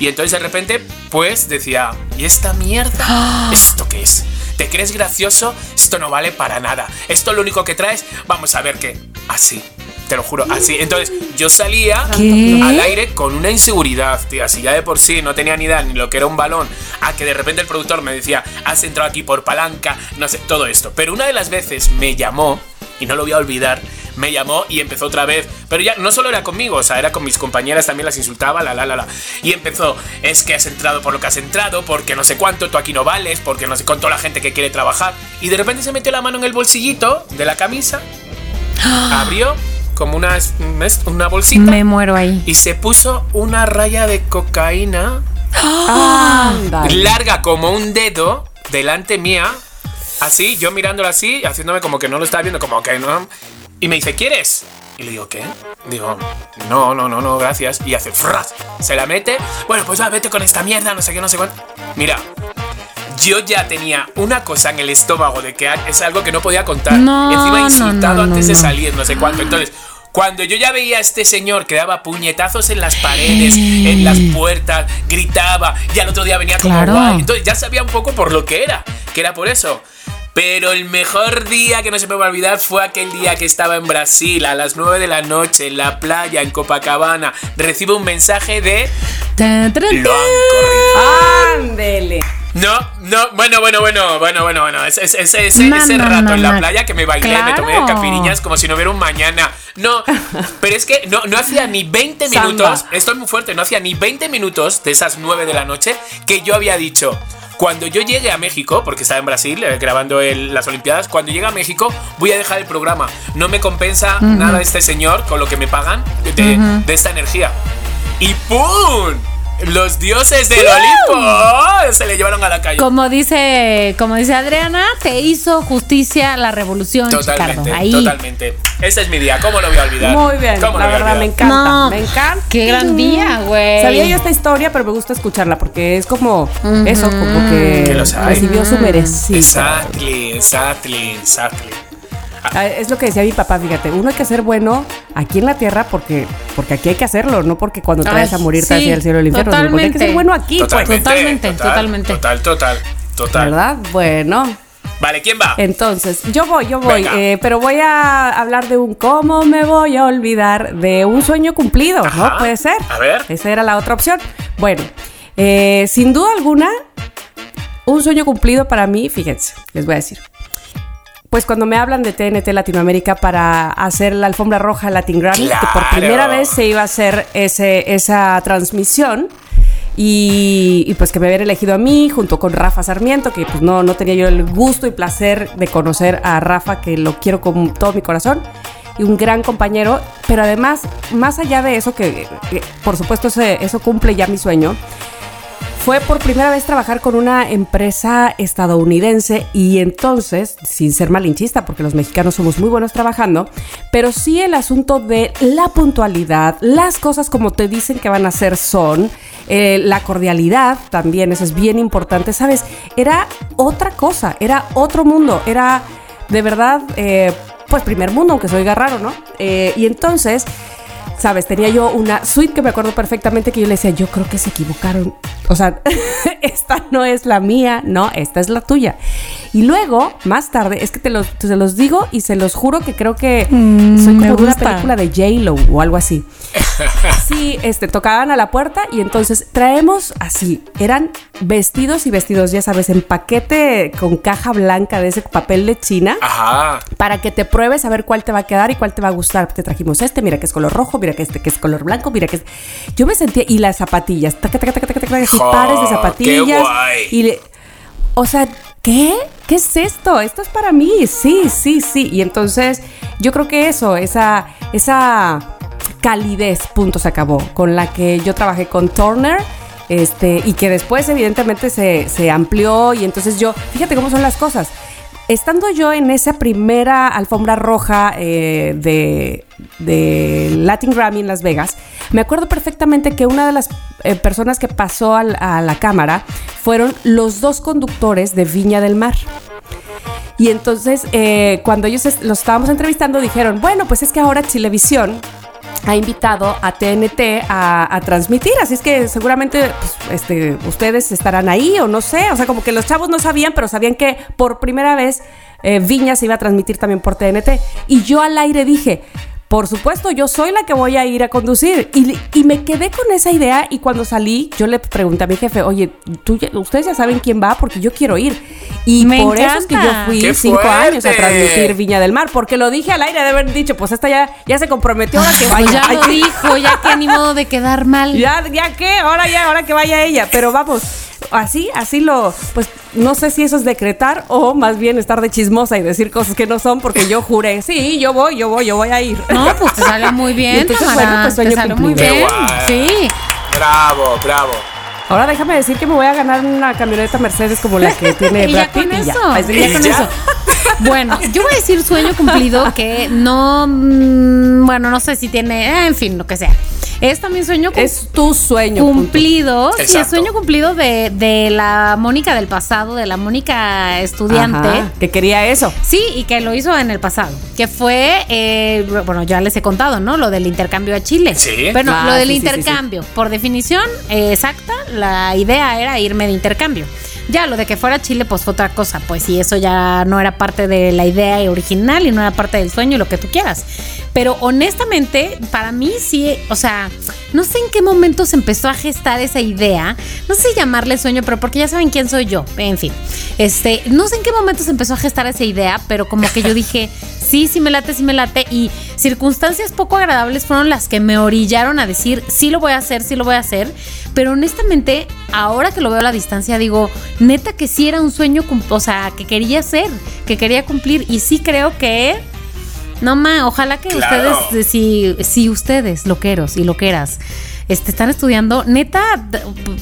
Y entonces de repente, pues decía, ¿y esta mierda? ¿Esto qué es? ¿Te crees gracioso? Esto no vale para nada. Esto lo único que traes, vamos a ver qué. Así. Te lo juro, así. Entonces yo salía ¿Qué? al aire con una inseguridad, tío. Así ya de por sí no tenía ni idea ni lo que era un balón. A que de repente el productor me decía, has entrado aquí por palanca, no sé, todo esto. Pero una de las veces me llamó, y no lo voy a olvidar, me llamó y empezó otra vez. Pero ya no solo era conmigo, o sea, era con mis compañeras, también las insultaba, la, la, la, la. Y empezó, es que has entrado por lo que has entrado, porque no sé cuánto, tú aquí no vales, porque no sé, con toda la gente que quiere trabajar. Y de repente se metió la mano en el bolsillito de la camisa, abrió como una, una bolsita. Me muero ahí. Y se puso una raya de cocaína Anda. larga como un dedo delante mía, así, yo mirándola así, haciéndome como que no lo estaba viendo, como que no. Y me dice, ¿quieres? Y le digo, ¿qué? Digo, no, no, no, no, gracias. Y hace fras, se la mete. Bueno, pues va, vete con esta mierda, no sé qué, no sé cuánto. Mira, yo ya tenía una cosa en el estómago de que es algo que no podía contar. No, Encima no, insultado no, no, antes de salir, no sé cuánto. Entonces, cuando yo ya veía a este señor que daba puñetazos en las paredes, en las puertas, gritaba, y al otro día venía como Claro. guay. Entonces ya sabía un poco por lo que era, que era por eso. Pero el mejor día que no se me va a olvidar fue aquel día que estaba en Brasil a las 9 de la noche en la playa en Copacabana. Recibo un mensaje de lo han corrido. Ándele. No, no, bueno, bueno, bueno, bueno, bueno, bueno. Ese, ese, ese, ese- rato en la playa que me bailé, me tomé Claro. capiriñas como si no hubiera un mañana. No, pero es que no, no hacía ni 20 Samba. minutos, esto es muy fuerte, no hacía ni 20 minutos de esas 9 de la noche que yo había dicho. Cuando yo llegue a México, porque estaba en Brasil eh, grabando el- las Olimpiadas, cuando llegue a México voy a dejar el programa. No me compensa nada este señor con lo que me pagan de, de esta energía. Y ¡pum! Los dioses del Olimpo se le llevaron a la calle. Como dice, como dice Adriana, te hizo justicia la revolución, Totalmente, Chicardo. Ahí. totalmente. Ese es mi día, ¿cómo lo voy a olvidar? Muy bien, ¿Cómo la lo voy a verdad me encanta. No, me encanta. Qué gran día, güey. Sabía yo esta historia, pero me gusta escucharla porque es como eso, como que, Que recibió su merecido. Exactly, exactly, exactly. Ah, Es lo que decía mi papá, fíjate, uno hay que ser bueno aquí en la tierra porque, porque aquí hay que hacerlo, no porque cuando te Ay, vayas a morir te vas a sí, ir al cielo o al infierno, sino porque hay que ser bueno aquí, pues, Totalmente, totalmente, total, totalmente. Total, total, total. ¿verdad? Bueno, Vale, ¿quién va? entonces, yo voy, yo voy, eh, pero voy a hablar de un cómo me voy a olvidar de un sueño cumplido, Ajá. ¿no? Puede ser. A ver. Esa era la otra opción. Bueno, eh, sin duda alguna, un sueño cumplido para mí, fíjense, les voy a decir. Pues cuando me hablan de TNT Latinoamérica para hacer la alfombra roja Latin Grammy, que por primera vez se iba a hacer ese, esa transmisión. Y, y pues que me habían elegido a mí junto con Rafa Sarmiento, que pues no, no tenía yo el gusto y placer de conocer a Rafa, que lo quiero con todo mi corazón, y un gran compañero, pero además, más allá de eso, que, que, por supuesto eso cumple ya mi sueño, fue por primera vez trabajar con una empresa estadounidense y entonces, sin ser malinchista, porque los mexicanos somos muy buenos trabajando, pero sí el asunto de la puntualidad, las cosas como te dicen que van a ser son, eh, la cordialidad también, eso es bien importante, ¿sabes? Era otra cosa, era otro mundo, era de verdad, eh, pues primer mundo, aunque oiga raro, ¿no? Eh, y entonces... Sabes, tenía yo una suite que me acuerdo perfectamente que yo le decía, yo creo que se equivocaron. O sea, esta no es la mía, no, esta es la tuya. Y luego, más tarde, es que te los, te los digo y se los juro que creo que Mm, soy como de una película de J-Lo o algo así. Sí, este, tocaban a la puerta y entonces traemos así, eran vestidos y vestidos, ya sabes, en paquete con caja blanca de ese papel de China Ajá. para que te pruebes a ver cuál te va a quedar y cuál te va a gustar. Te trajimos este, mira que es color rojo, mira que este que es color blanco, mira que es... Yo me sentía... Y las zapatillas, taca, taca, taca, taca, taca, Jo, pares de qué zapatillas. guay. Y le- o sea, ¿qué? ¿Qué es esto? Esto es para mí. Sí, sí, sí. Y entonces yo creo que eso, esa, esa calidez, punto se acabó, con la que yo trabajé con Turner. Este, y que después evidentemente se, se amplió y entonces yo, fíjate cómo son las cosas. Estando yo en esa primera alfombra roja eh, de, de Latin Grammy en Las Vegas, me acuerdo perfectamente que una de las eh, personas que pasó a la cámara fueron los dos conductores de Viña del Mar. Y entonces, eh, cuando ellos los estábamos entrevistando, dijeron, bueno, pues es que ahora Chilevisión ha invitado a TNT a, a transmitir, así es que seguramente pues, este, ustedes estarán ahí o no sé, o sea, como que los chavos no sabían, pero sabían que por primera vez eh, Viña se iba a transmitir también por TNT. Y yo al aire dije, por supuesto, yo soy la que voy a ir a conducir. Y, y me quedé con esa idea y cuando salí, yo le pregunté a mi jefe, oye, ¿tú ya- ustedes ya saben quién va porque yo quiero ir. Y Me por eso es que yo fui ¡Qué cinco años a transmitir Viña del Mar, porque lo dije al aire de haber dicho, pues esta ya, ya se comprometió ahora que vaya. Pues ya Ay, lo dijo, ya que ni modo de quedar mal. ya, ya qué, ahora ya, ahora que vaya ella. Pero vamos, así, así lo, pues no sé si eso es decretar o más bien estar de chismosa y decir cosas que no son, porque yo juré, sí, yo voy, yo voy, yo voy a ir. No, pues te salió muy Y bien, entonces, Tamara, bueno, pues, sueño te salió muy cumplido. bien. Sí. Bravo, bravo. Ahora déjame decir que me voy a ganar una camioneta Mercedes como la que tiene y Brad ya con Pitt y eso, y ya que con ya. eso. Bueno, yo voy a decir sueño cumplido que no, mm, bueno, no sé si tiene, eh, en fin, lo que sea. Es también sueño Es tu sueño. punto. cumplido, sí, es Exacto. sueño cumplido de, de la Mónica del pasado, de la Mónica estudiante. Ajá, que quería eso. Sí, y que lo hizo en el pasado. Que fue, eh, bueno, ya les he contado, ¿no? Lo del intercambio a Chile. Sí. Bueno, Ah, lo del sí, sí, sí, sí. intercambio. Por definición eh, exacta, la idea era irme de intercambio. Ya lo de que fuera Chile, pues fue otra cosa. Pues sí, eso ya no era parte de la idea original y no era parte del sueño y lo que tú quieras. Pero honestamente, para mí sí, o sea, no sé en qué momento se empezó a gestar esa idea. No sé si llamarle sueño, pero porque ya saben quién soy yo. En fin, este, no sé en qué momento se empezó a gestar esa idea, pero como que yo dije, sí, sí me late, sí me late. Y circunstancias poco agradables fueron las que me orillaron a decir, sí lo voy a hacer, sí lo voy a hacer. Pero honestamente, ahora que lo veo a la distancia, digo, neta que sí era un sueño, o sea, que quería hacer, que quería cumplir. Y sí creo que no ma, ojalá que Claro. ustedes, si, si ustedes, loqueros y loqueras, este, están estudiando, neta,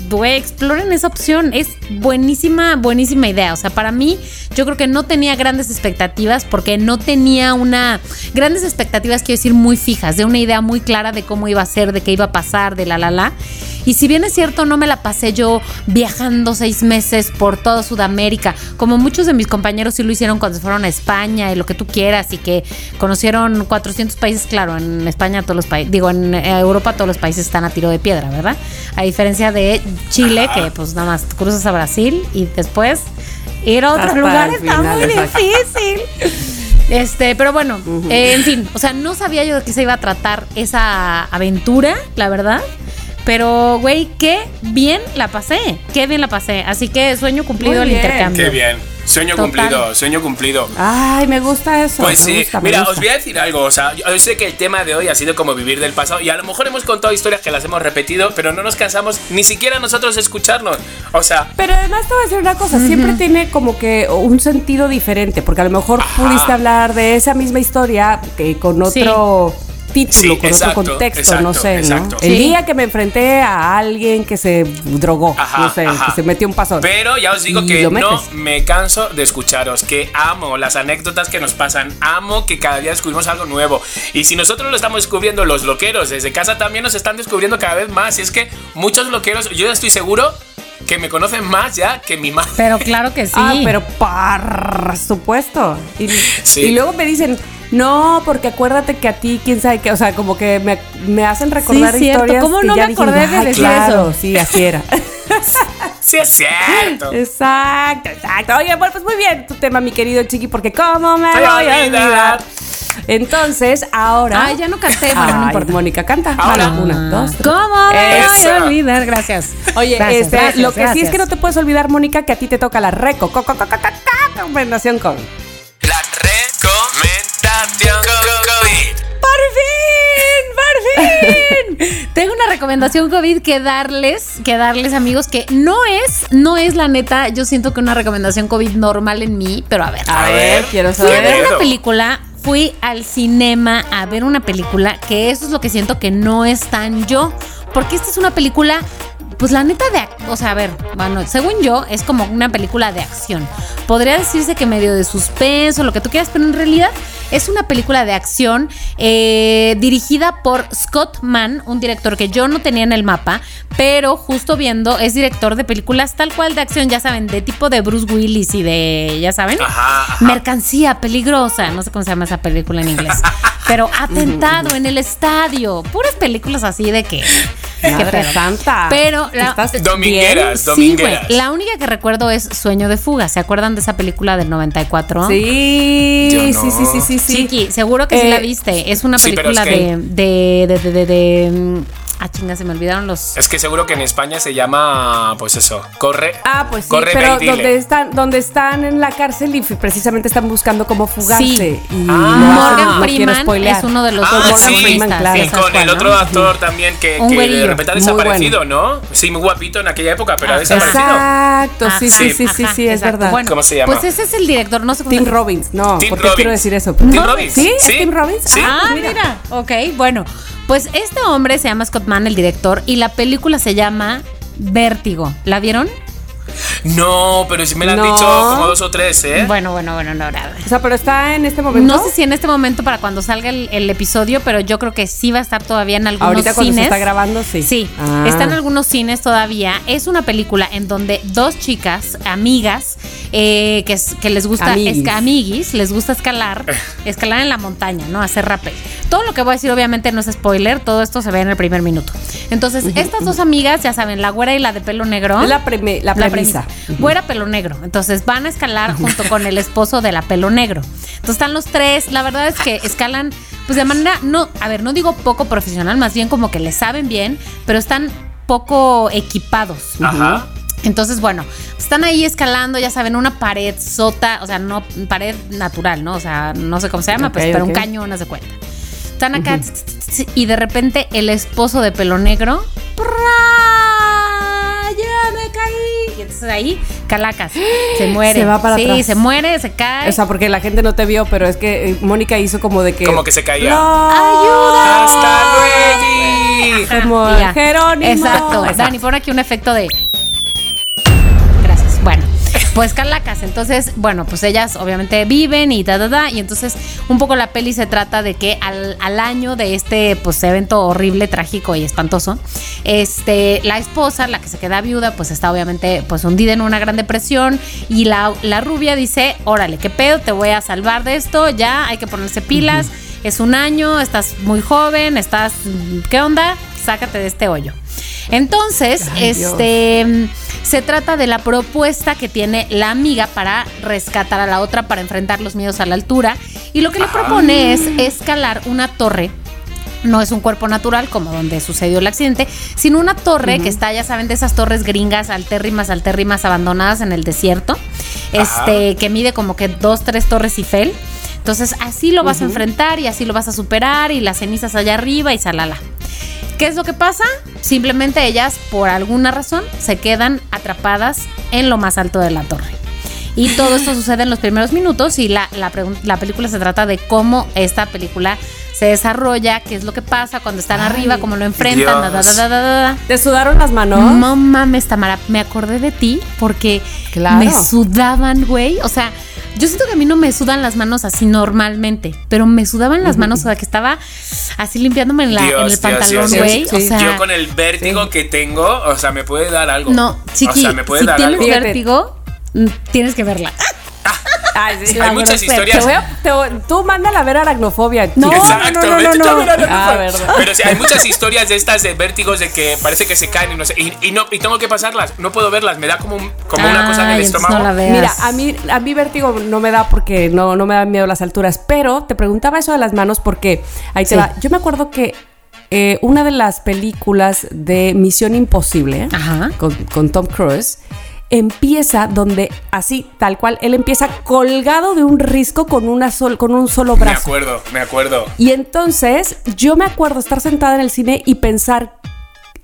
güey, exploren esa opción. Es buenísima, buenísima idea. O sea, para mí, yo creo que no tenía grandes expectativas porque no tenía una. Grandes expectativas, quiero decir, muy fijas, de una idea muy clara de cómo iba a ser, de qué iba a pasar, de la la la. Y si bien es cierto, no me la pasé yo viajando seis meses por toda Sudamérica, como muchos de mis compañeros sí lo hicieron cuando se fueron a España y lo que tú quieras, y que conocieron 400 países, claro, en España todos los países, digo, en Europa todos los países están a tiro de piedra, ¿verdad? A diferencia de Chile, que pues nada más cruzas a Brasil y después ir a otro lugar está final, muy exacto. difícil. Este, pero bueno, eh, en fin, o sea, no sabía yo de qué se iba a tratar esa aventura, la verdad. Pero, güey, qué bien la pasé. Qué bien la pasé. Así que sueño cumplido el intercambio. Qué bien. Sueño Total. cumplido, sueño cumplido. Ay, me gusta eso. Pues me sí, gusta, mira, os voy a decir algo, o sea, yo sé que el tema de hoy ha sido como vivir del pasado y a lo mejor hemos contado historias que las hemos repetido, pero no nos cansamos ni siquiera nosotros de escucharnos. O sea, Pero además te voy a decir una cosa, siempre tiene como que un sentido diferente, porque a lo mejor Ajá. pudiste hablar de esa misma historia que con Sí. Título, Sí, con exacto, otro contexto, no exacto, sé, ¿no? exacto. El Sí. día que me enfrenté a alguien que se drogó, Ajá, no sé, ajá. que se metió un pasón. Pero ya os digo que no metes. me canso de escucharos, que amo las anécdotas que nos pasan, amo que cada día descubrimos algo nuevo. Y si nosotros lo estamos descubriendo, los loqueros desde casa también nos están descubriendo cada vez más. Y es que muchos loqueros, yo estoy seguro que me conocen más ya que mi madre. Pero claro que sí. Ah, pero por supuesto. Y, Sí. y luego me dicen, no, porque acuérdate que a ti, quién sabe qué, o sea, como que me, me hacen recordar Sí, cierto. historias. ¿Cómo no ya me dije, acordé de "Ay, decir claro, eso?" Sí, así era. Sí, es cierto. Exacto, exacto. Oye, bueno, pues muy bien tu tema, mi querido Chiqui, porque cómo me Voy a olvidar. Entonces, ahora. Ay, ya no canté, bueno, no importa. Mónica, canta. Ahora. Vale, una, dos, tres. ¿Cómo me voy a olvidar? Gracias. Oye, Gracias, este, gracias, lo que sí es que no gracias. te puedes olvidar, Mónica, que a ti te toca la reco. co- co- co- co- co- Recomendación con. La recomendación COVID. ¡Por fin! ¡Por fin! Tengo una recomendación COVID que darles, que darles, amigos, que no es, no es la neta, yo siento que una recomendación COVID normal en mí, pero a ver. A, A ver, ver, quiero qué Fui a ver saber. una película, fui al cinema a ver una película que eso es lo que siento que no es tan yo. Porque esta es una película pues la neta de, o sea, a ver, bueno, según yo es como una película de acción. Podría decirse que medio de suspenso, lo que tú quieras, pero en realidad es una película de acción eh, dirigida por Scott Mann, un director que yo no tenía en el mapa, pero justo viendo es director de películas tal cual de acción, ya saben, de tipo de Bruce Willis y de, ya saben, mercancía peligrosa, no sé cómo se llama esa película en inglés, pero atentado en el estadio, puras películas así de que Madre santa. Pero la, domingueras, domingueras. la única que recuerdo es Sueño de Fuga. ¿Se acuerdan de esa película del 94? Sí, sí, sí, sí, sí, sí. Chiqui, seguro que sí la eh, viste. Es una película de, de, de, de, de Ah, chinga, se me olvidaron los. Es que seguro que en España se llama, pues eso, corre. Ah, pues sí, corre, pero donde están, donde están en la cárcel y precisamente están buscando cómo fugarse. Sí. Y ah, Morgan Freeman es uno de los ah, Morgan sí, Freeman, claro. Y con el otro actor también que, que de repente ha desaparecido, ¿no? Sí, muy guapito en aquella época, pero ha desaparecido. Exacto, sí, sí, sí, sí, sí, es verdad. ¿Cómo se llama? Pues ese es el director, no sé cómo Tim Robbins, no, Tim ¿por qué quiero decir eso? Tim Robbins. ¿Sí? ¿Es Tim Robbins? Ah, mira. Ok, bueno. Pues este hombre se llama Scott El director, y la película se llama Vértigo. ¿La vieron? No, pero si me la han dicho como dos o tres, ¿eh? Bueno, bueno, bueno, no, O sea, pero está en este momento. No sé si en este momento para cuando salga el, episodio, pero yo creo que sí va a estar todavía en algunos Ahorita cuando se está grabando, sí. Sí, ah. está en algunos cines todavía. Es una película en donde dos chicas, amigas, eh, que, que les gusta, amiguis. les gusta escalar, escalar en la montaña, ¿no? Hacer rappel. Todo lo que voy a decir obviamente no es spoiler, todo esto se ve en el primer minuto. Entonces, estas dos amigas, ya saben, la güera y la de pelo negro. La, la, premisa. Güera pelo negro. Entonces van a escalar junto con el esposo de la pelo negro. Entonces están los tres. La verdad es que escalan, pues de manera, no, a ver, no digo poco profesional, más bien como que le saben bien, pero están poco equipados. Ajá. Entonces, bueno, están ahí escalando, ya saben, una pared sota, o sea, no pared natural, ¿no? O sea, no sé cómo se llama, pues, pero un cañón, no se cuenta. Están acá y de repente el esposo de pelo negro ya me caí. Y entonces ahí, calacas, se muere. Se va para sí, atrás. se muere, se cae. O sea, porque la gente no te vio, pero es que eh, Mónica hizo como de que. Como que se caía. ¡No! ¡Ayuda! ¡Hasta luego! Como Jerónimo. Exacto. Dani, pon aquí un efecto de. Pues calacas, entonces, bueno, pues ellas obviamente viven y da, da, da, y entonces un poco la peli se trata de que al, al año de este pues evento horrible, trágico y espantoso, este, la esposa, la que se queda viuda, pues está obviamente pues hundida en una gran depresión. Y la, la rubia dice, órale, qué pedo, te voy a salvar de esto, ya hay que ponerse pilas, es un año, estás muy joven, estás, ¿qué onda? Sácate de este hoyo. Entonces, este se trata de la propuesta que tiene la amiga para rescatar a la otra, para enfrentar los miedos a la altura. Y lo que le propone es escalar una torre. No es un cuerpo natural como donde sucedió el accidente, sino una torre que está, ya saben, de esas torres gringas altérrimas, altérrimas, abandonadas en el desierto, este, que mide como que dos, tres torres Eiffel. Entonces así lo vas a enfrentar y así lo vas a superar y las cenizas allá arriba y salala. ¿Qué es lo que pasa? Simplemente ellas, por alguna razón, se quedan atrapadas en lo más alto de la torre. Y todo esto sucede en los primeros minutos y la, la, película se trata de cómo esta película se desarrolla, qué es lo que pasa cuando están arriba, cómo lo enfrentan. ¿Te sudaron las manos? No mames, Tamara, me acordé de ti porque me sudaban, güey. O sea, yo siento que a mí no me sudan las manos así normalmente, pero me sudaban las manos, o sea, que estaba así limpiándome en, la, en el pantalón, güey. o sea, yo con el vértigo que tengo, o sea, me puede dar algo. No, chiqui, o sea, me puede si dar tienes vértigo, mm, tienes que verla. Hay muchas historias. tú mándala a ver aracnofobia. No, Exacto, no, no, no, no, ah, Pero sí, hay muchas historias de estas de vértigos de que parece que se caen y no sé. Y, no, y tengo que pasarlas. No puedo verlas. Me da como, como una cosa en el estómago. Mira, a mí, a mí vértigo no me da porque no, no me da miedo las alturas. Pero te preguntaba eso de las manos porque ahí te va. Yo me acuerdo que eh, una de las películas de Misión Imposible Con, con Tom Cruise empieza donde así, tal cual, él empieza colgado de un risco con, una sol, con un solo brazo. Me acuerdo, me acuerdo. Y entonces yo me acuerdo estar sentada en el cine y pensar,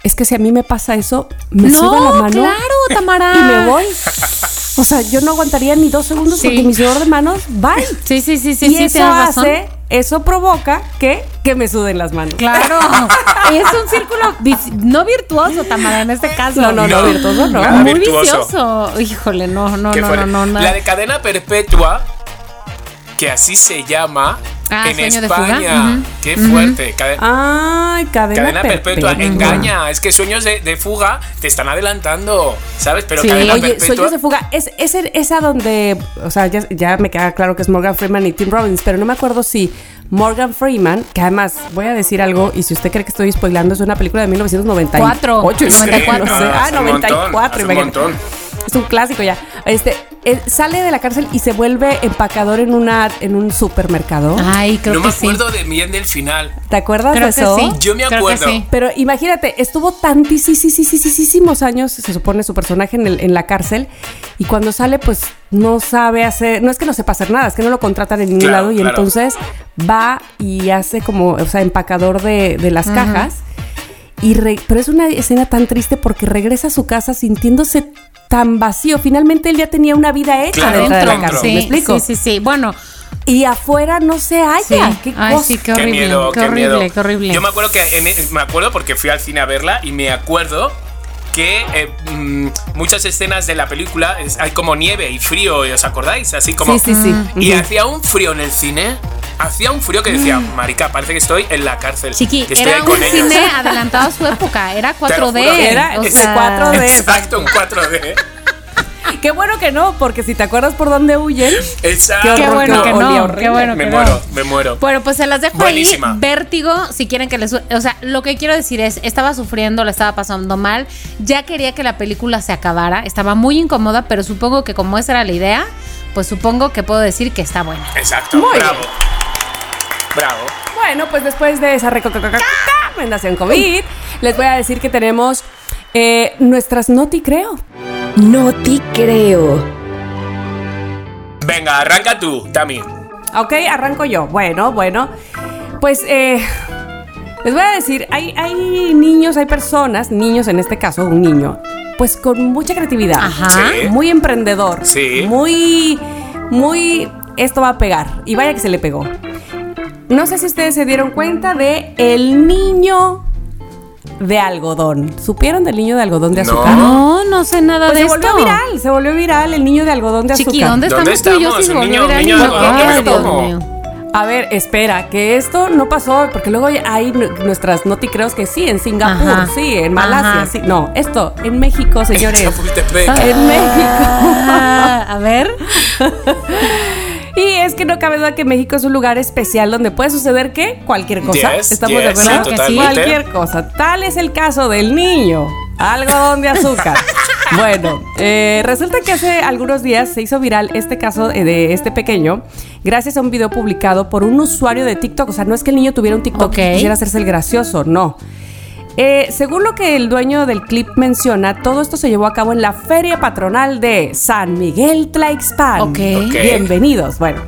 es que si a mí me pasa eso, me no, suda la mano claro, Tamara. y me voy. O sea, yo no aguantaría ni dos segundos Sí. porque mi sudor de manos, bye. Sí, sí, sí, sí, y sí, eso razón. Eso provoca que, que me suden las manos. Claro. es un círculo no virtuoso, Tamara, en este caso. No, no, no, virtuoso no. Muy virtuoso. vicioso. Híjole, no, no, no, no, no. La de cadena perpetua, que así se llama Ah, en sueño de fuga. España. Qué fuerte. Ay, cadena, cadena perpetua, perpetua. engaña. Es que sueños de, de fuga te están adelantando, ¿sabes? Pero Sí. cadena Oye, perpetua. Sueños de Fuga, es, es esa donde, o sea, ya, ya me queda claro que es Morgan Freeman y Tim Robbins, pero no me acuerdo si Morgan Freeman, que además voy a decir algo, y si usted cree que estoy spoilando, es una película de 1994. Cuatro, no sé, 94. no sé. Ah, Hace un 94, montón, hace un montón. Es un clásico ya. Este, eh, sale de la cárcel y se vuelve empacador en una en un supermercado. Ay, creo no que me sí. acuerdo de bien del final. ¿Te acuerdas Creo de que eso? sí. Yo me Creo que acuerdo. sí. Pero imagínate, estuvo tantísimos años, se supone su personaje en, el- en la cárcel, y cuando sale, pues no sabe hacer, no es que no sepa hacer nada, es que no lo contratan en ningún Claro, lado, y claro. entonces va y hace como, o sea, empacador de, de las cajas. Y re- pero es una escena tan triste porque regresa a su casa sintiéndose tan vacío. Finalmente él ya tenía una vida hecha Claro, dentro de la cárcel. Sí, ¿Me explico? sí, sí, sí. Bueno, Y afuera no se halla. sí. ¿Qué Ay, cosa? sí, qué Qué horrible. miedo, qué, qué, horrible, miedo. qué horrible. Yo me acuerdo que en- me acuerdo porque fui al cine a verla y me acuerdo que eh, mm, muchas escenas de la película es- hay como nieve y frío, ¿y ¿os acordáis? Así como Sí, sí, sí. y hacía un frío en el cine. Hacía un frío que decía, marica, parece que estoy en la cárcel. Chiqui, que estoy era ahí un con ellos". cine adelantado a su época. Era 4D. juro. Era o de sea, 4D. Exacto, un 4D. Qué bueno que no, porque si te acuerdas por dónde huyen. Exacto. Qué bueno que olía no. horrible. Qué bueno me que muero, no. me muero. Bueno, pues se las dejo Buenísima. ahí. Vértigo, si quieren que les... O sea, lo que quiero decir es, estaba sufriendo, le estaba pasando mal, ya quería que la película se acabara, estaba muy incómoda, pero supongo que como esa era la idea, pues supongo que puedo decir que está buena. Exacto, Muy bravo. Bravo. Bueno, pues después de esa reco- recomendación COVID, les voy a decir que tenemos eh, nuestras Noti Creo. No te creo. Venga, arranca tú, Tami. Ok, arranco yo. Bueno, bueno. Pues eh, les voy a decir, hay, hay niños, hay personas, niños en este caso, un niño, pues con mucha creatividad. Ajá. Sí. Muy emprendedor. Sí. Muy, muy, esto va a pegar. Y vaya que se le pegó. No sé si ustedes se dieron cuenta de el niño de algodón. ¿Supieron del niño de algodón de azúcar? No, no sé nada Pues de se volvió esto. viral, se volvió viral el niño de algodón de Chiqui, azúcar. ¿dónde ¿Dónde estamos tú y yo estamos? si se Un volvió niño- viral? niño. A ver, espera, que esto no pasó, porque luego hay nu- nuestras noticreos que sí, en Singapur, Ajá. sí, en Malasia, Ajá. sí. No, esto, en México, señores. En México. Ah, a ver. Y es que no cabe duda que México es un lugar especial donde puede suceder que cualquier cosa. Yes, ¿Estamos yes, de acuerdo? Que sí. Cualquier cosa. Tal es el caso del niño. Algodón de azúcar. bueno, eh, resulta que hace algunos días se hizo viral este caso de este pequeño gracias a un video publicado por un usuario de TikTok. O sea, no es que el niño tuviera un TikTok Ok. y quisiera hacerse el gracioso, no. Eh, según lo que el dueño del clip menciona, todo esto se llevó a cabo en la feria patronal de San Miguel Tlaixpan. Ok. Bienvenidos. Bueno,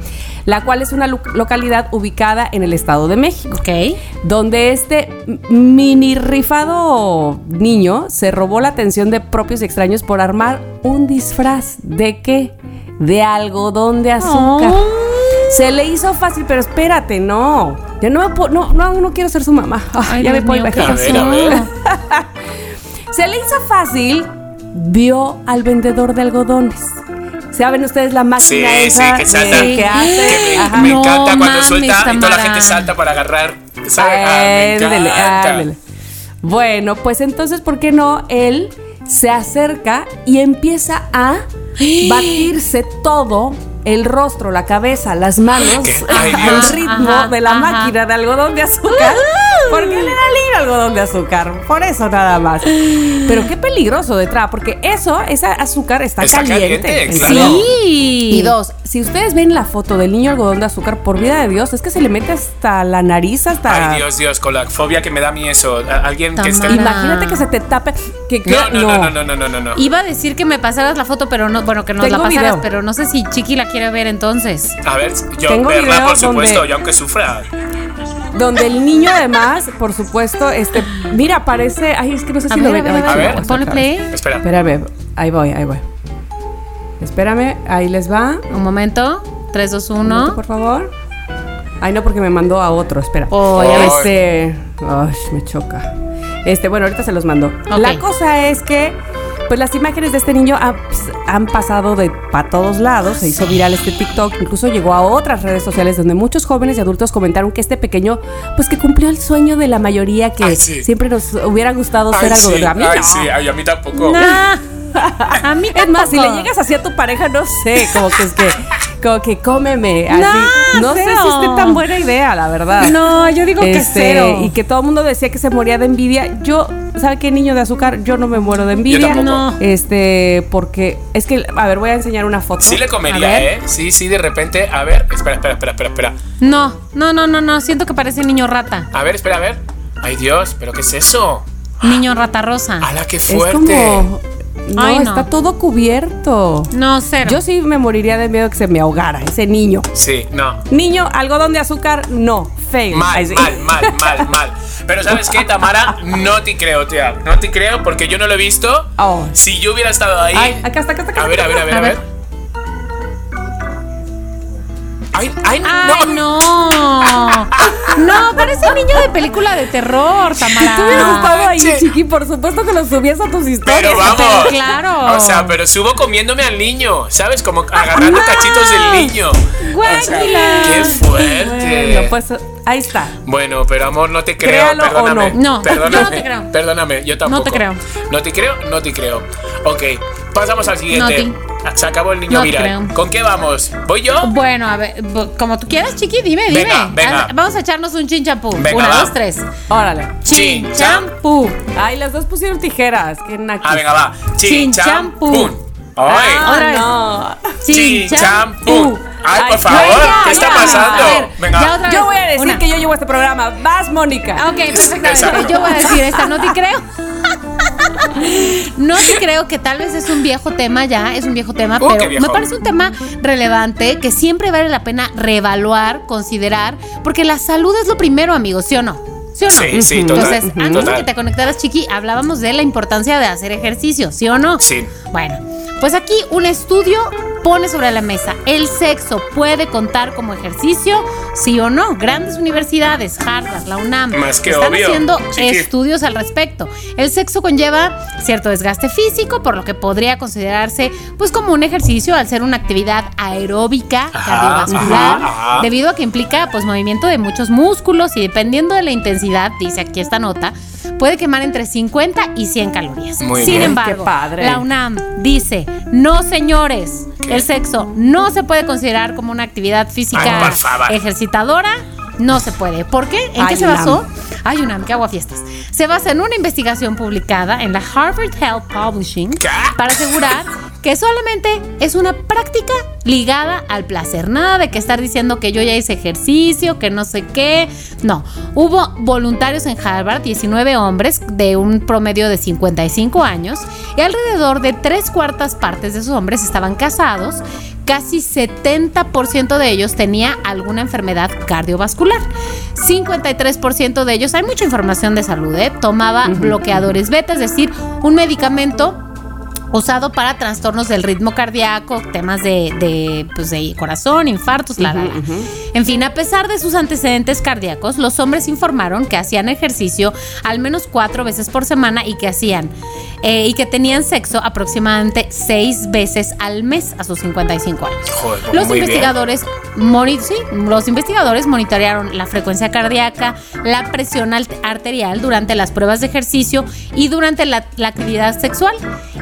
la cual es una localidad ubicada en el Estado de México Ok. donde este mini rifado niño se robó la atención de propios y extraños por armar un disfraz de qué? De algodón de azúcar. Oh. Se le hizo fácil, pero espérate, no. Ya no me puedo, no, no, no quiero ser su mamá. Ay, Ay, ya Dios me puedo mío, ¿qué imaginar. A ver, a ver. Se le hizo fácil, vio al vendedor de algodones. ¿Saben ustedes la máquina Sí, sí, esa que de- salta. que hace? Que me, Ajá. me No encanta cuando mames, suelta y toda la gente salta para agarrar. ¿sabe? Ah, ándele. Bueno, pues entonces, ¿por qué no? Él se acerca y empieza a batirse todo el rostro, la cabeza, las manos al ritmo Ajá, de la ajá. máquina de algodón de azúcar. Porque algodón de azúcar. Por eso nada más. Pero qué peligroso detrás, porque eso, ese azúcar está, Está caliente. claro. Sí. Y dos, si ustedes ven la foto del niño algodón de azúcar, por vida de Dios, es que se le mete hasta la nariz, hasta. Ay, Dios, Dios, con la fobia que me da a mí eso. A- Alguien que esté. Tamara. Imagínate que se te tape. Que, que- No, no, no, no, no, no, no, no, no. Iba a decir que me pasaras la foto, pero no, bueno, que nos Tengo la pasaras, video. pero no sé si Chiqui la quiere ver entonces. A ver, yo Tengo verla, por supuesto, donde- y aunque sufra. Donde el niño además, por supuesto, este, mira, parece, ay, es que no sé A si ver, lo ver, a ver, A ver. ponle play. Espera. Espérame, ahí voy, ahí voy. Espérame, ahí les va. Un momento. 3, 2, Un momento, 1. por favor. Ay, no, porque me mandó a otro, espera. Oh. Este, ay, me choca. Este, bueno, ahorita se los mando. Ok. La cosa es que, pues las imágenes de este niño han, han pasado de para todos lados. Se hizo viral este TikTok, incluso llegó a otras redes sociales donde muchos jóvenes y adultos comentaron que este pequeño, pues que cumplió el sueño de la mayoría que Ay, sí. siempre nos hubiera gustado ser algo sí, de a mí ay, sí, ay, a mí tampoco. Nah. A mí Es más, si le llegas así a tu pareja, no sé, como que es que, como que cómeme, así. No, No, sé si esté tan buena idea, la verdad. No, yo digo que Este, cero. Y que todo el mundo decía que se moría de envidia. Yo, ¿sabe qué niño de azúcar? Yo no me muero de envidia. tampoco. No. Este, porque es que, a ver, voy a enseñar una foto. Sí le comería. ¿eh? Sí, sí, de repente. A ver, espera, espera, espera, espera, espera. No, no, no, no, no. Siento que parece niño rata. A ver, espera, a ver. Ay, Dios, ¿pero qué es eso? Niño rata rosa. ¡Hala, qué es fuerte! como. No, Ay, no. está todo cubierto. No, cero. Yo sí me moriría de miedo que se me ahogara ese niño. Sí, no. Niño, algodón de azúcar, no. Fail. Mal, mal, mal, mal, mal. Pero ¿sabes qué, Tamara? No te creo, tía. No te creo porque yo no lo he visto. Oh. Si yo hubiera estado ahí. Ay, acá está, acá está, acá A ver, a ver, a ver, a A ver. Ay, Ay, no. No. No, parece niño de película de terror, Tamara. Tú hubieras estado ahí, chiqui, por supuesto que lo subías a tus historias. Pero vamos. pero claro. O sea, pero subo comiéndome al niño, ¿sabes? Como agarrando No. cachitos del niño. O sea, Guáquila. qué fuerte. Bueno, pues ahí está. Bueno, pero amor, no te creo. Créalo o perdóname. no. No, perdóname. yo no te creo. Perdóname, yo tampoco. te creo. No te creo, no te creo. Ok, pasamos al siguiente. No Se acabó el niño No viral. creo. ¿Con qué vamos? ¿Voy yo? Bueno, a ver, como tú quieras, chiqui, dime, dime. Venga, venga. Ah, Vamos a echarnos un chin champú. Venga, Una, va. dos, tres. Órale. Chin, Chin cham. champú. Ay, las dos pusieron tijeras. Qué naquis. Ah, venga, va. Chin, Chin, cham, champú. pum. Ay. Ah, Otra vez. no. Chin, cham, pum. Ay, por Ay, favor, ya, ¿qué está ya. pasando? Ver, Venga. ya otra Yo voy a decir Una. que yo llevo este programa. Vas, Mónica. Ah, Ok, perfectamente. Exacto. Yo voy a decir esta, no te creo. No te creo que tal vez es un viejo tema ya, es un viejo tema, Uh, qué pero viejo. me parece un tema relevante que siempre vale la pena reevaluar, considerar, porque la salud es lo primero, amigos, ¿sí o no? ¿Sí o no? Sí, sí, total. Entonces, antes de que te conectaras, Chiqui, hablábamos de la importancia de hacer ejercicio, ¿sí o no? Sí. Bueno, pues aquí un estudio pone sobre la mesa, ¿el sexo puede contar como ejercicio? ¿Sí o no? Grandes universidades, Harvard, la UNAM, Más que están obvio, haciendo estudios al respecto. El sexo conlleva cierto desgaste físico, por lo que podría considerarse pues como un ejercicio al ser una actividad aeróbica Ajá, cardiovascular, ajá, ajá. debido a que implica pues movimiento de muchos músculos y dependiendo de la intensidad, dice aquí esta nota, puede quemar entre 50 y 100 calorías. Muy Sin bien. embargo, Qué padre. la UNAM dice, no señores, ¿Qué? El sexo no se puede considerar como una actividad física Ay, ejercitadora. No se puede. ¿Por qué? ¿En qué se basó? Ay, UNAM, que agua fiestas. Se basa en una investigación publicada en la Harvard Health Publishing ¿Qué? para asegurar que solamente es una práctica ligada al placer. Nada de que estar diciendo que yo ya hice ejercicio, que no sé qué. No. Hubo voluntarios en Harvard, 19 hombres de un promedio de 55 años, y alrededor de tres cuartas partes de esos hombres estaban casados. Casi 70% de ellos tenía alguna enfermedad cardiovascular. 53% de ellos, hay mucha información de salud, ¿eh? tomaba bloqueadores beta, es decir, un medicamento usado para trastornos del ritmo cardíaco, temas de, de, pues, de corazón, infartos, la, la, la. En fin, a pesar de sus antecedentes cardíacos, los hombres informaron que hacían ejercicio al menos cuatro veces por semana y que hacían eh, y que tenían sexo aproximadamente seis veces al mes a sus 55 años. Joder, pues Los investigadores, sí, los investigadores monitorearon la frecuencia cardíaca, la presión arterial durante las pruebas de ejercicio y durante la, la actividad sexual.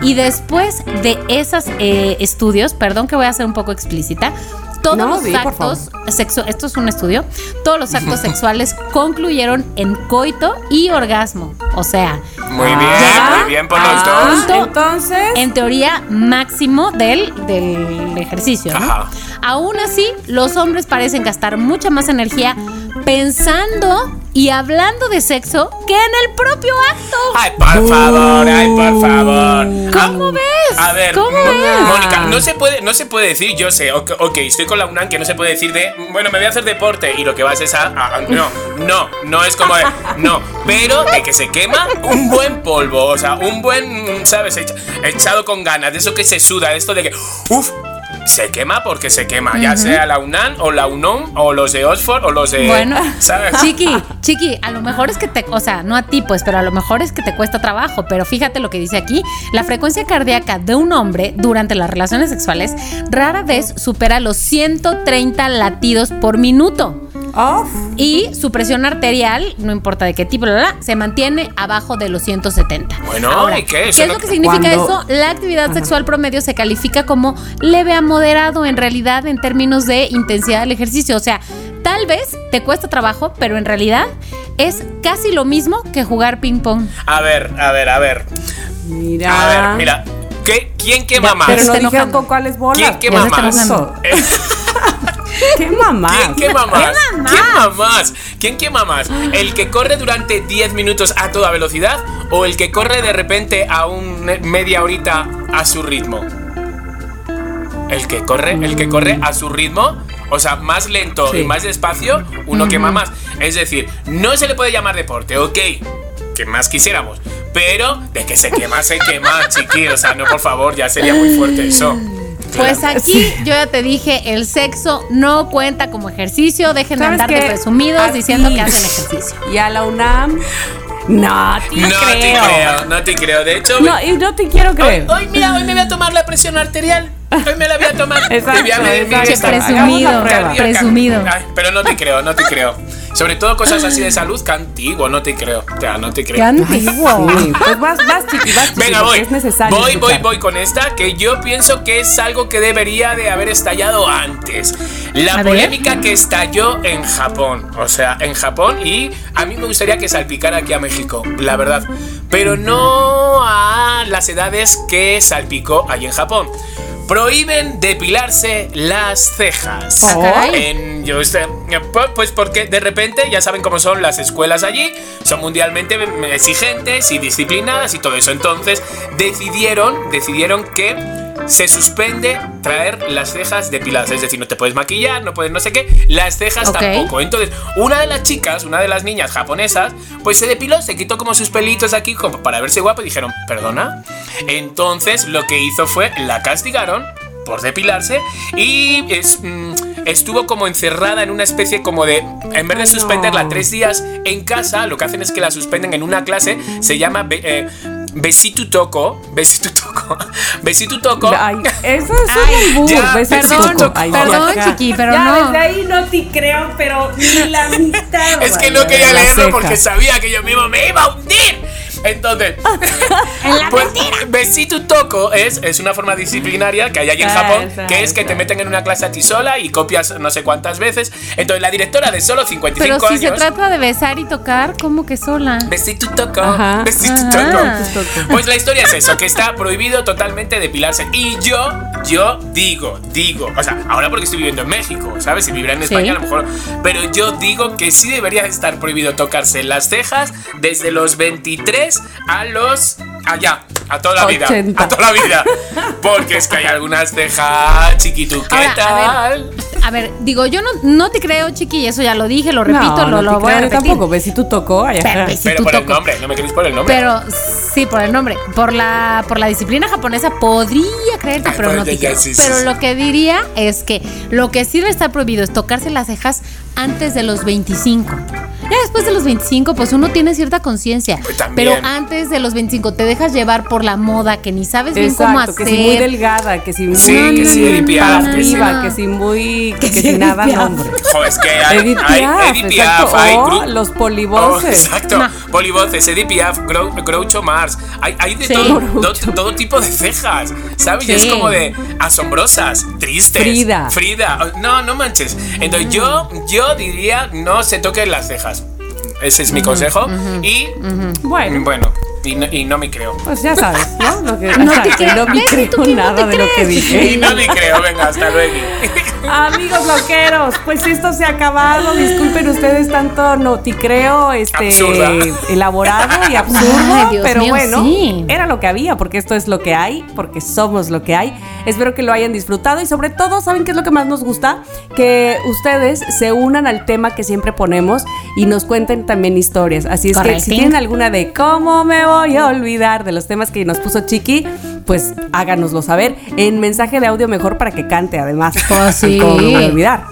Y después de esos estudios, perdón que voy a ser un poco explícita, todos No, los actos sexo esto es un estudio, todos los actos sexuales concluyeron en coito y orgasmo. O sea, Muy bien, muy bien por los dos. punto, Entonces. en teoría máximo del, del ejercicio. ¿no? Aún así, los hombres parecen gastar mucha más energía pensando y hablando de sexo que en el propio acto. Ay, por favor, ay, por favor. ¿Cómo Ah, ves? A ver, ¿Cómo Mo- ves? Mónica, no se puede, no se puede decir, yo sé, ok, ok, estoy con la UNAM que no se puede decir de, bueno, me voy a hacer deporte y lo que vas es a, a- a- no, no, no es como de, no, pero de que se quema un buen polvo, o sea, un buen, ¿sabes? Echa- echado con ganas, de eso que se suda, esto de que, uff, se quema porque se quema, ya sea la UNAM o la UNOM o los de Oxford o los de, Bueno, ¿sabes? Chiqui, Chiqui, a lo mejor es que te, o sea, no a ti pues, pero a lo mejor es que te cuesta trabajo, pero fíjate lo que dice aquí, la frecuencia cardíaca de un hombre durante las relaciones sexuales rara vez supera los 130 latidos por minuto. Off. Y su presión arterial, no importa de qué tipo, bla, bla, se mantiene abajo de los 170. Bueno, ¿y qué? ¿Qué es lo que significa Cuando- eso? La actividad sexual promedio se califica como leve a moderado en realidad en términos de intensidad del ejercicio. O sea, tal vez te cuesta trabajo, pero en realidad es casi lo mismo que jugar ping pong. A ver, a ver, a ver, Mira. a ver, mira, ¿qué, ¿quién quema Ya, más? Pero no dijeron enojando. con cuáles bolas. ¿Quién quema más? Eh, ¿Qué? ¿Quién quema más? ¿Quema más? ¿Quién quema más? ¿Quién quema más? ¿El que corre durante 10 minutos a toda velocidad o el que corre de repente a un media horita a su ritmo? El que corre, el que corre a su ritmo, o sea, más lento Sí. y más despacio, uno quema más. Es decir, no se le puede llamar deporte, ok, que más quisiéramos, pero de que se quema, se quema, chiqui, o sea, no, por favor, ya sería muy fuerte eso. Pues aquí yo ya te dije, el sexo no cuenta como ejercicio. Dejen de ¿Sabes andar de presumidos diciendo que hacen ejercicio. Y a la UNAM. No, te No creo. te creo, no te creo. De hecho, No, y no te quiero creer. hoy, mira, hoy me voy a tomar la presión arterial. Hoy me la voy a tomar. Exacto, Y voy a medir mi exacto. esta- Presumido, presumido. Ay, pero no te creo, no te creo. Sobre todo cosas así de salud, que antiguo, no te creo. O sea, no te Qué creo. antiguo. Sí, pues vas, vas, chiqui, vas, chiqui, Venga, voy. es necesario. voy, voy, escuchar. voy con esta, que yo pienso que es algo que debería de haber estallado antes. La A ver. polémica que estalló en Japón. O sea, en Japón y a mí me gustaría que salpicara aquí a México, la verdad. Pero no a las edades que salpicó allí en Japón. Prohíben depilarse las cejas. Caray. En, yo este, pu- pues porque de repente ya saben cómo son las escuelas allí, son mundialmente exigentes y disciplinadas y todo eso. Entonces decidieron, decidieron que se suspende traer las cejas depiladas. Es decir, no te puedes maquillar, no puedes no sé qué, las cejas tampoco. Entonces, una de las chicas, una de las niñas japonesas, pues se depiló, se quitó como sus pelitos aquí como para verse guapo y dijeron, perdona. Entonces lo que hizo fue, la castigaron por depilarse y es, mm, estuvo como encerrada en una especie como de, en vez de suspenderla tres días en casa, lo que hacen es que la suspenden en una clase, se llama eh, Besitu Toco, Besitu Toco, Besitu Toco. Ay, eso es Ay, un ya, perdón. Ay, perdón, ya. chiqui, pero ya, no. desde ahí no te creo, pero ni la mitad. Es que no quería leerlo porque sabía que yo mismo me iba a hundir. Entonces, pues, Besitu Toco es, es una forma disciplinaria que hay allí en Ah, Japón, que es que te meten en una clase a ti sola y copias no sé cuántas veces. Entonces, la directora de solo 55 Pero si se años. trata de besar y tocar, ¿cómo que sola? Besitu Toco, Ajá. Besitu Ajá. Toco. Pues la historia es eso, que está prohibido totalmente depilarse. Y yo, yo digo, digo, o sea, ahora porque estoy viviendo en México, ¿sabes? Si viviera en Sí. España a lo mejor. Pero yo digo que sí debería estar prohibido tocarse las cejas desde los 23 a los. allá, a toda la vida. 80. A toda la vida. Porque es que hay algunas cejas chiquituquetas. A ver, digo, yo no, no te creo, chiqui, eso ya lo dije, lo repito, no, lo, no lo voy a repetir. tampoco. Ves si tú tocó. ay, Pero, ajá. pues, si Pero tú por el tocas. nombre, no me queréis por el nombre. Pero sí, por el nombre. Por la, por la disciplina japonesa podría creerte, Ay, pero pues, no te ya, creo. sí, Pero sí. lo que diría es que lo que sí debe estar prohibido es tocarse las cejas antes de los 25. Ya después de los 25, pues uno tiene cierta conciencia. Pues. Pero antes de los 25 te dejas llevar por la moda que ni sabes bien cómo Exacto, hacer. que si muy delgada, que si muy Sí, que Piaf, que sí. arriba, que si muy sí, si nada Edith Piaf. nombre. Jo, es que hay, Edith hay Piaf, Edith exacto, Piaf, hay o gru- los Oh, polivoces. exacto, No. polivoces, Edith Piaf, Grou- Groucho Mars. Hay, hay de Sí. todo, do- todo tipo de cejas, ¿sabes? Y es Sí. como de asombrosas, tristes. Frida. Frida. No, no manches. Entonces yo, yo diría no se toquen las cejas. Ese es mi consejo. Y Bueno. bueno, Y no, y no me creo. Pues ya sabes, ¿no? Lo que, No te creo. no me Ves, ¿y creo tú no nada te de lo que crees? dije. Y no me creo, venga, hasta luego. Amigos loqueros, pues esto se ha acabado. Disculpen ustedes tanto noticreo este Absurda. elaborado y absurdo, Ay, pero mío, bueno, sí. era lo que había, porque esto es lo que hay, porque somos lo que hay. Espero que lo hayan disfrutado y sobre todo, ¿saben qué es lo que más nos gusta? Que ustedes se unan al tema que siempre ponemos y nos cuenten también historias. Así es que si tienen alguna de cómo me voy a olvidar de los temas que nos puso Chiqui, pues háganoslo saber en mensaje de audio mejor para que cante además. Pues sí. ¿Cómo me voy a olvidar?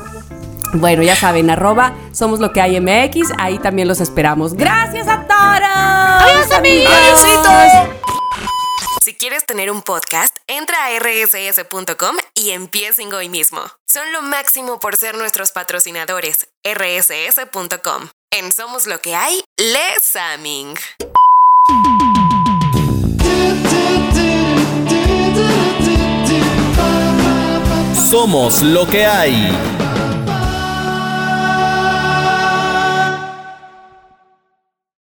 Bueno, ya saben, arroba somos lo que hay MX, ahí también los esperamos. Gracias a todos. Adiós, amigos. Si quieres tener un podcast, entra a rss.com y empiecen hoy mismo. Son lo máximo por ser nuestros patrocinadores. rss.com. En Somos lo que hay, Les Aming. Somos lo que hay.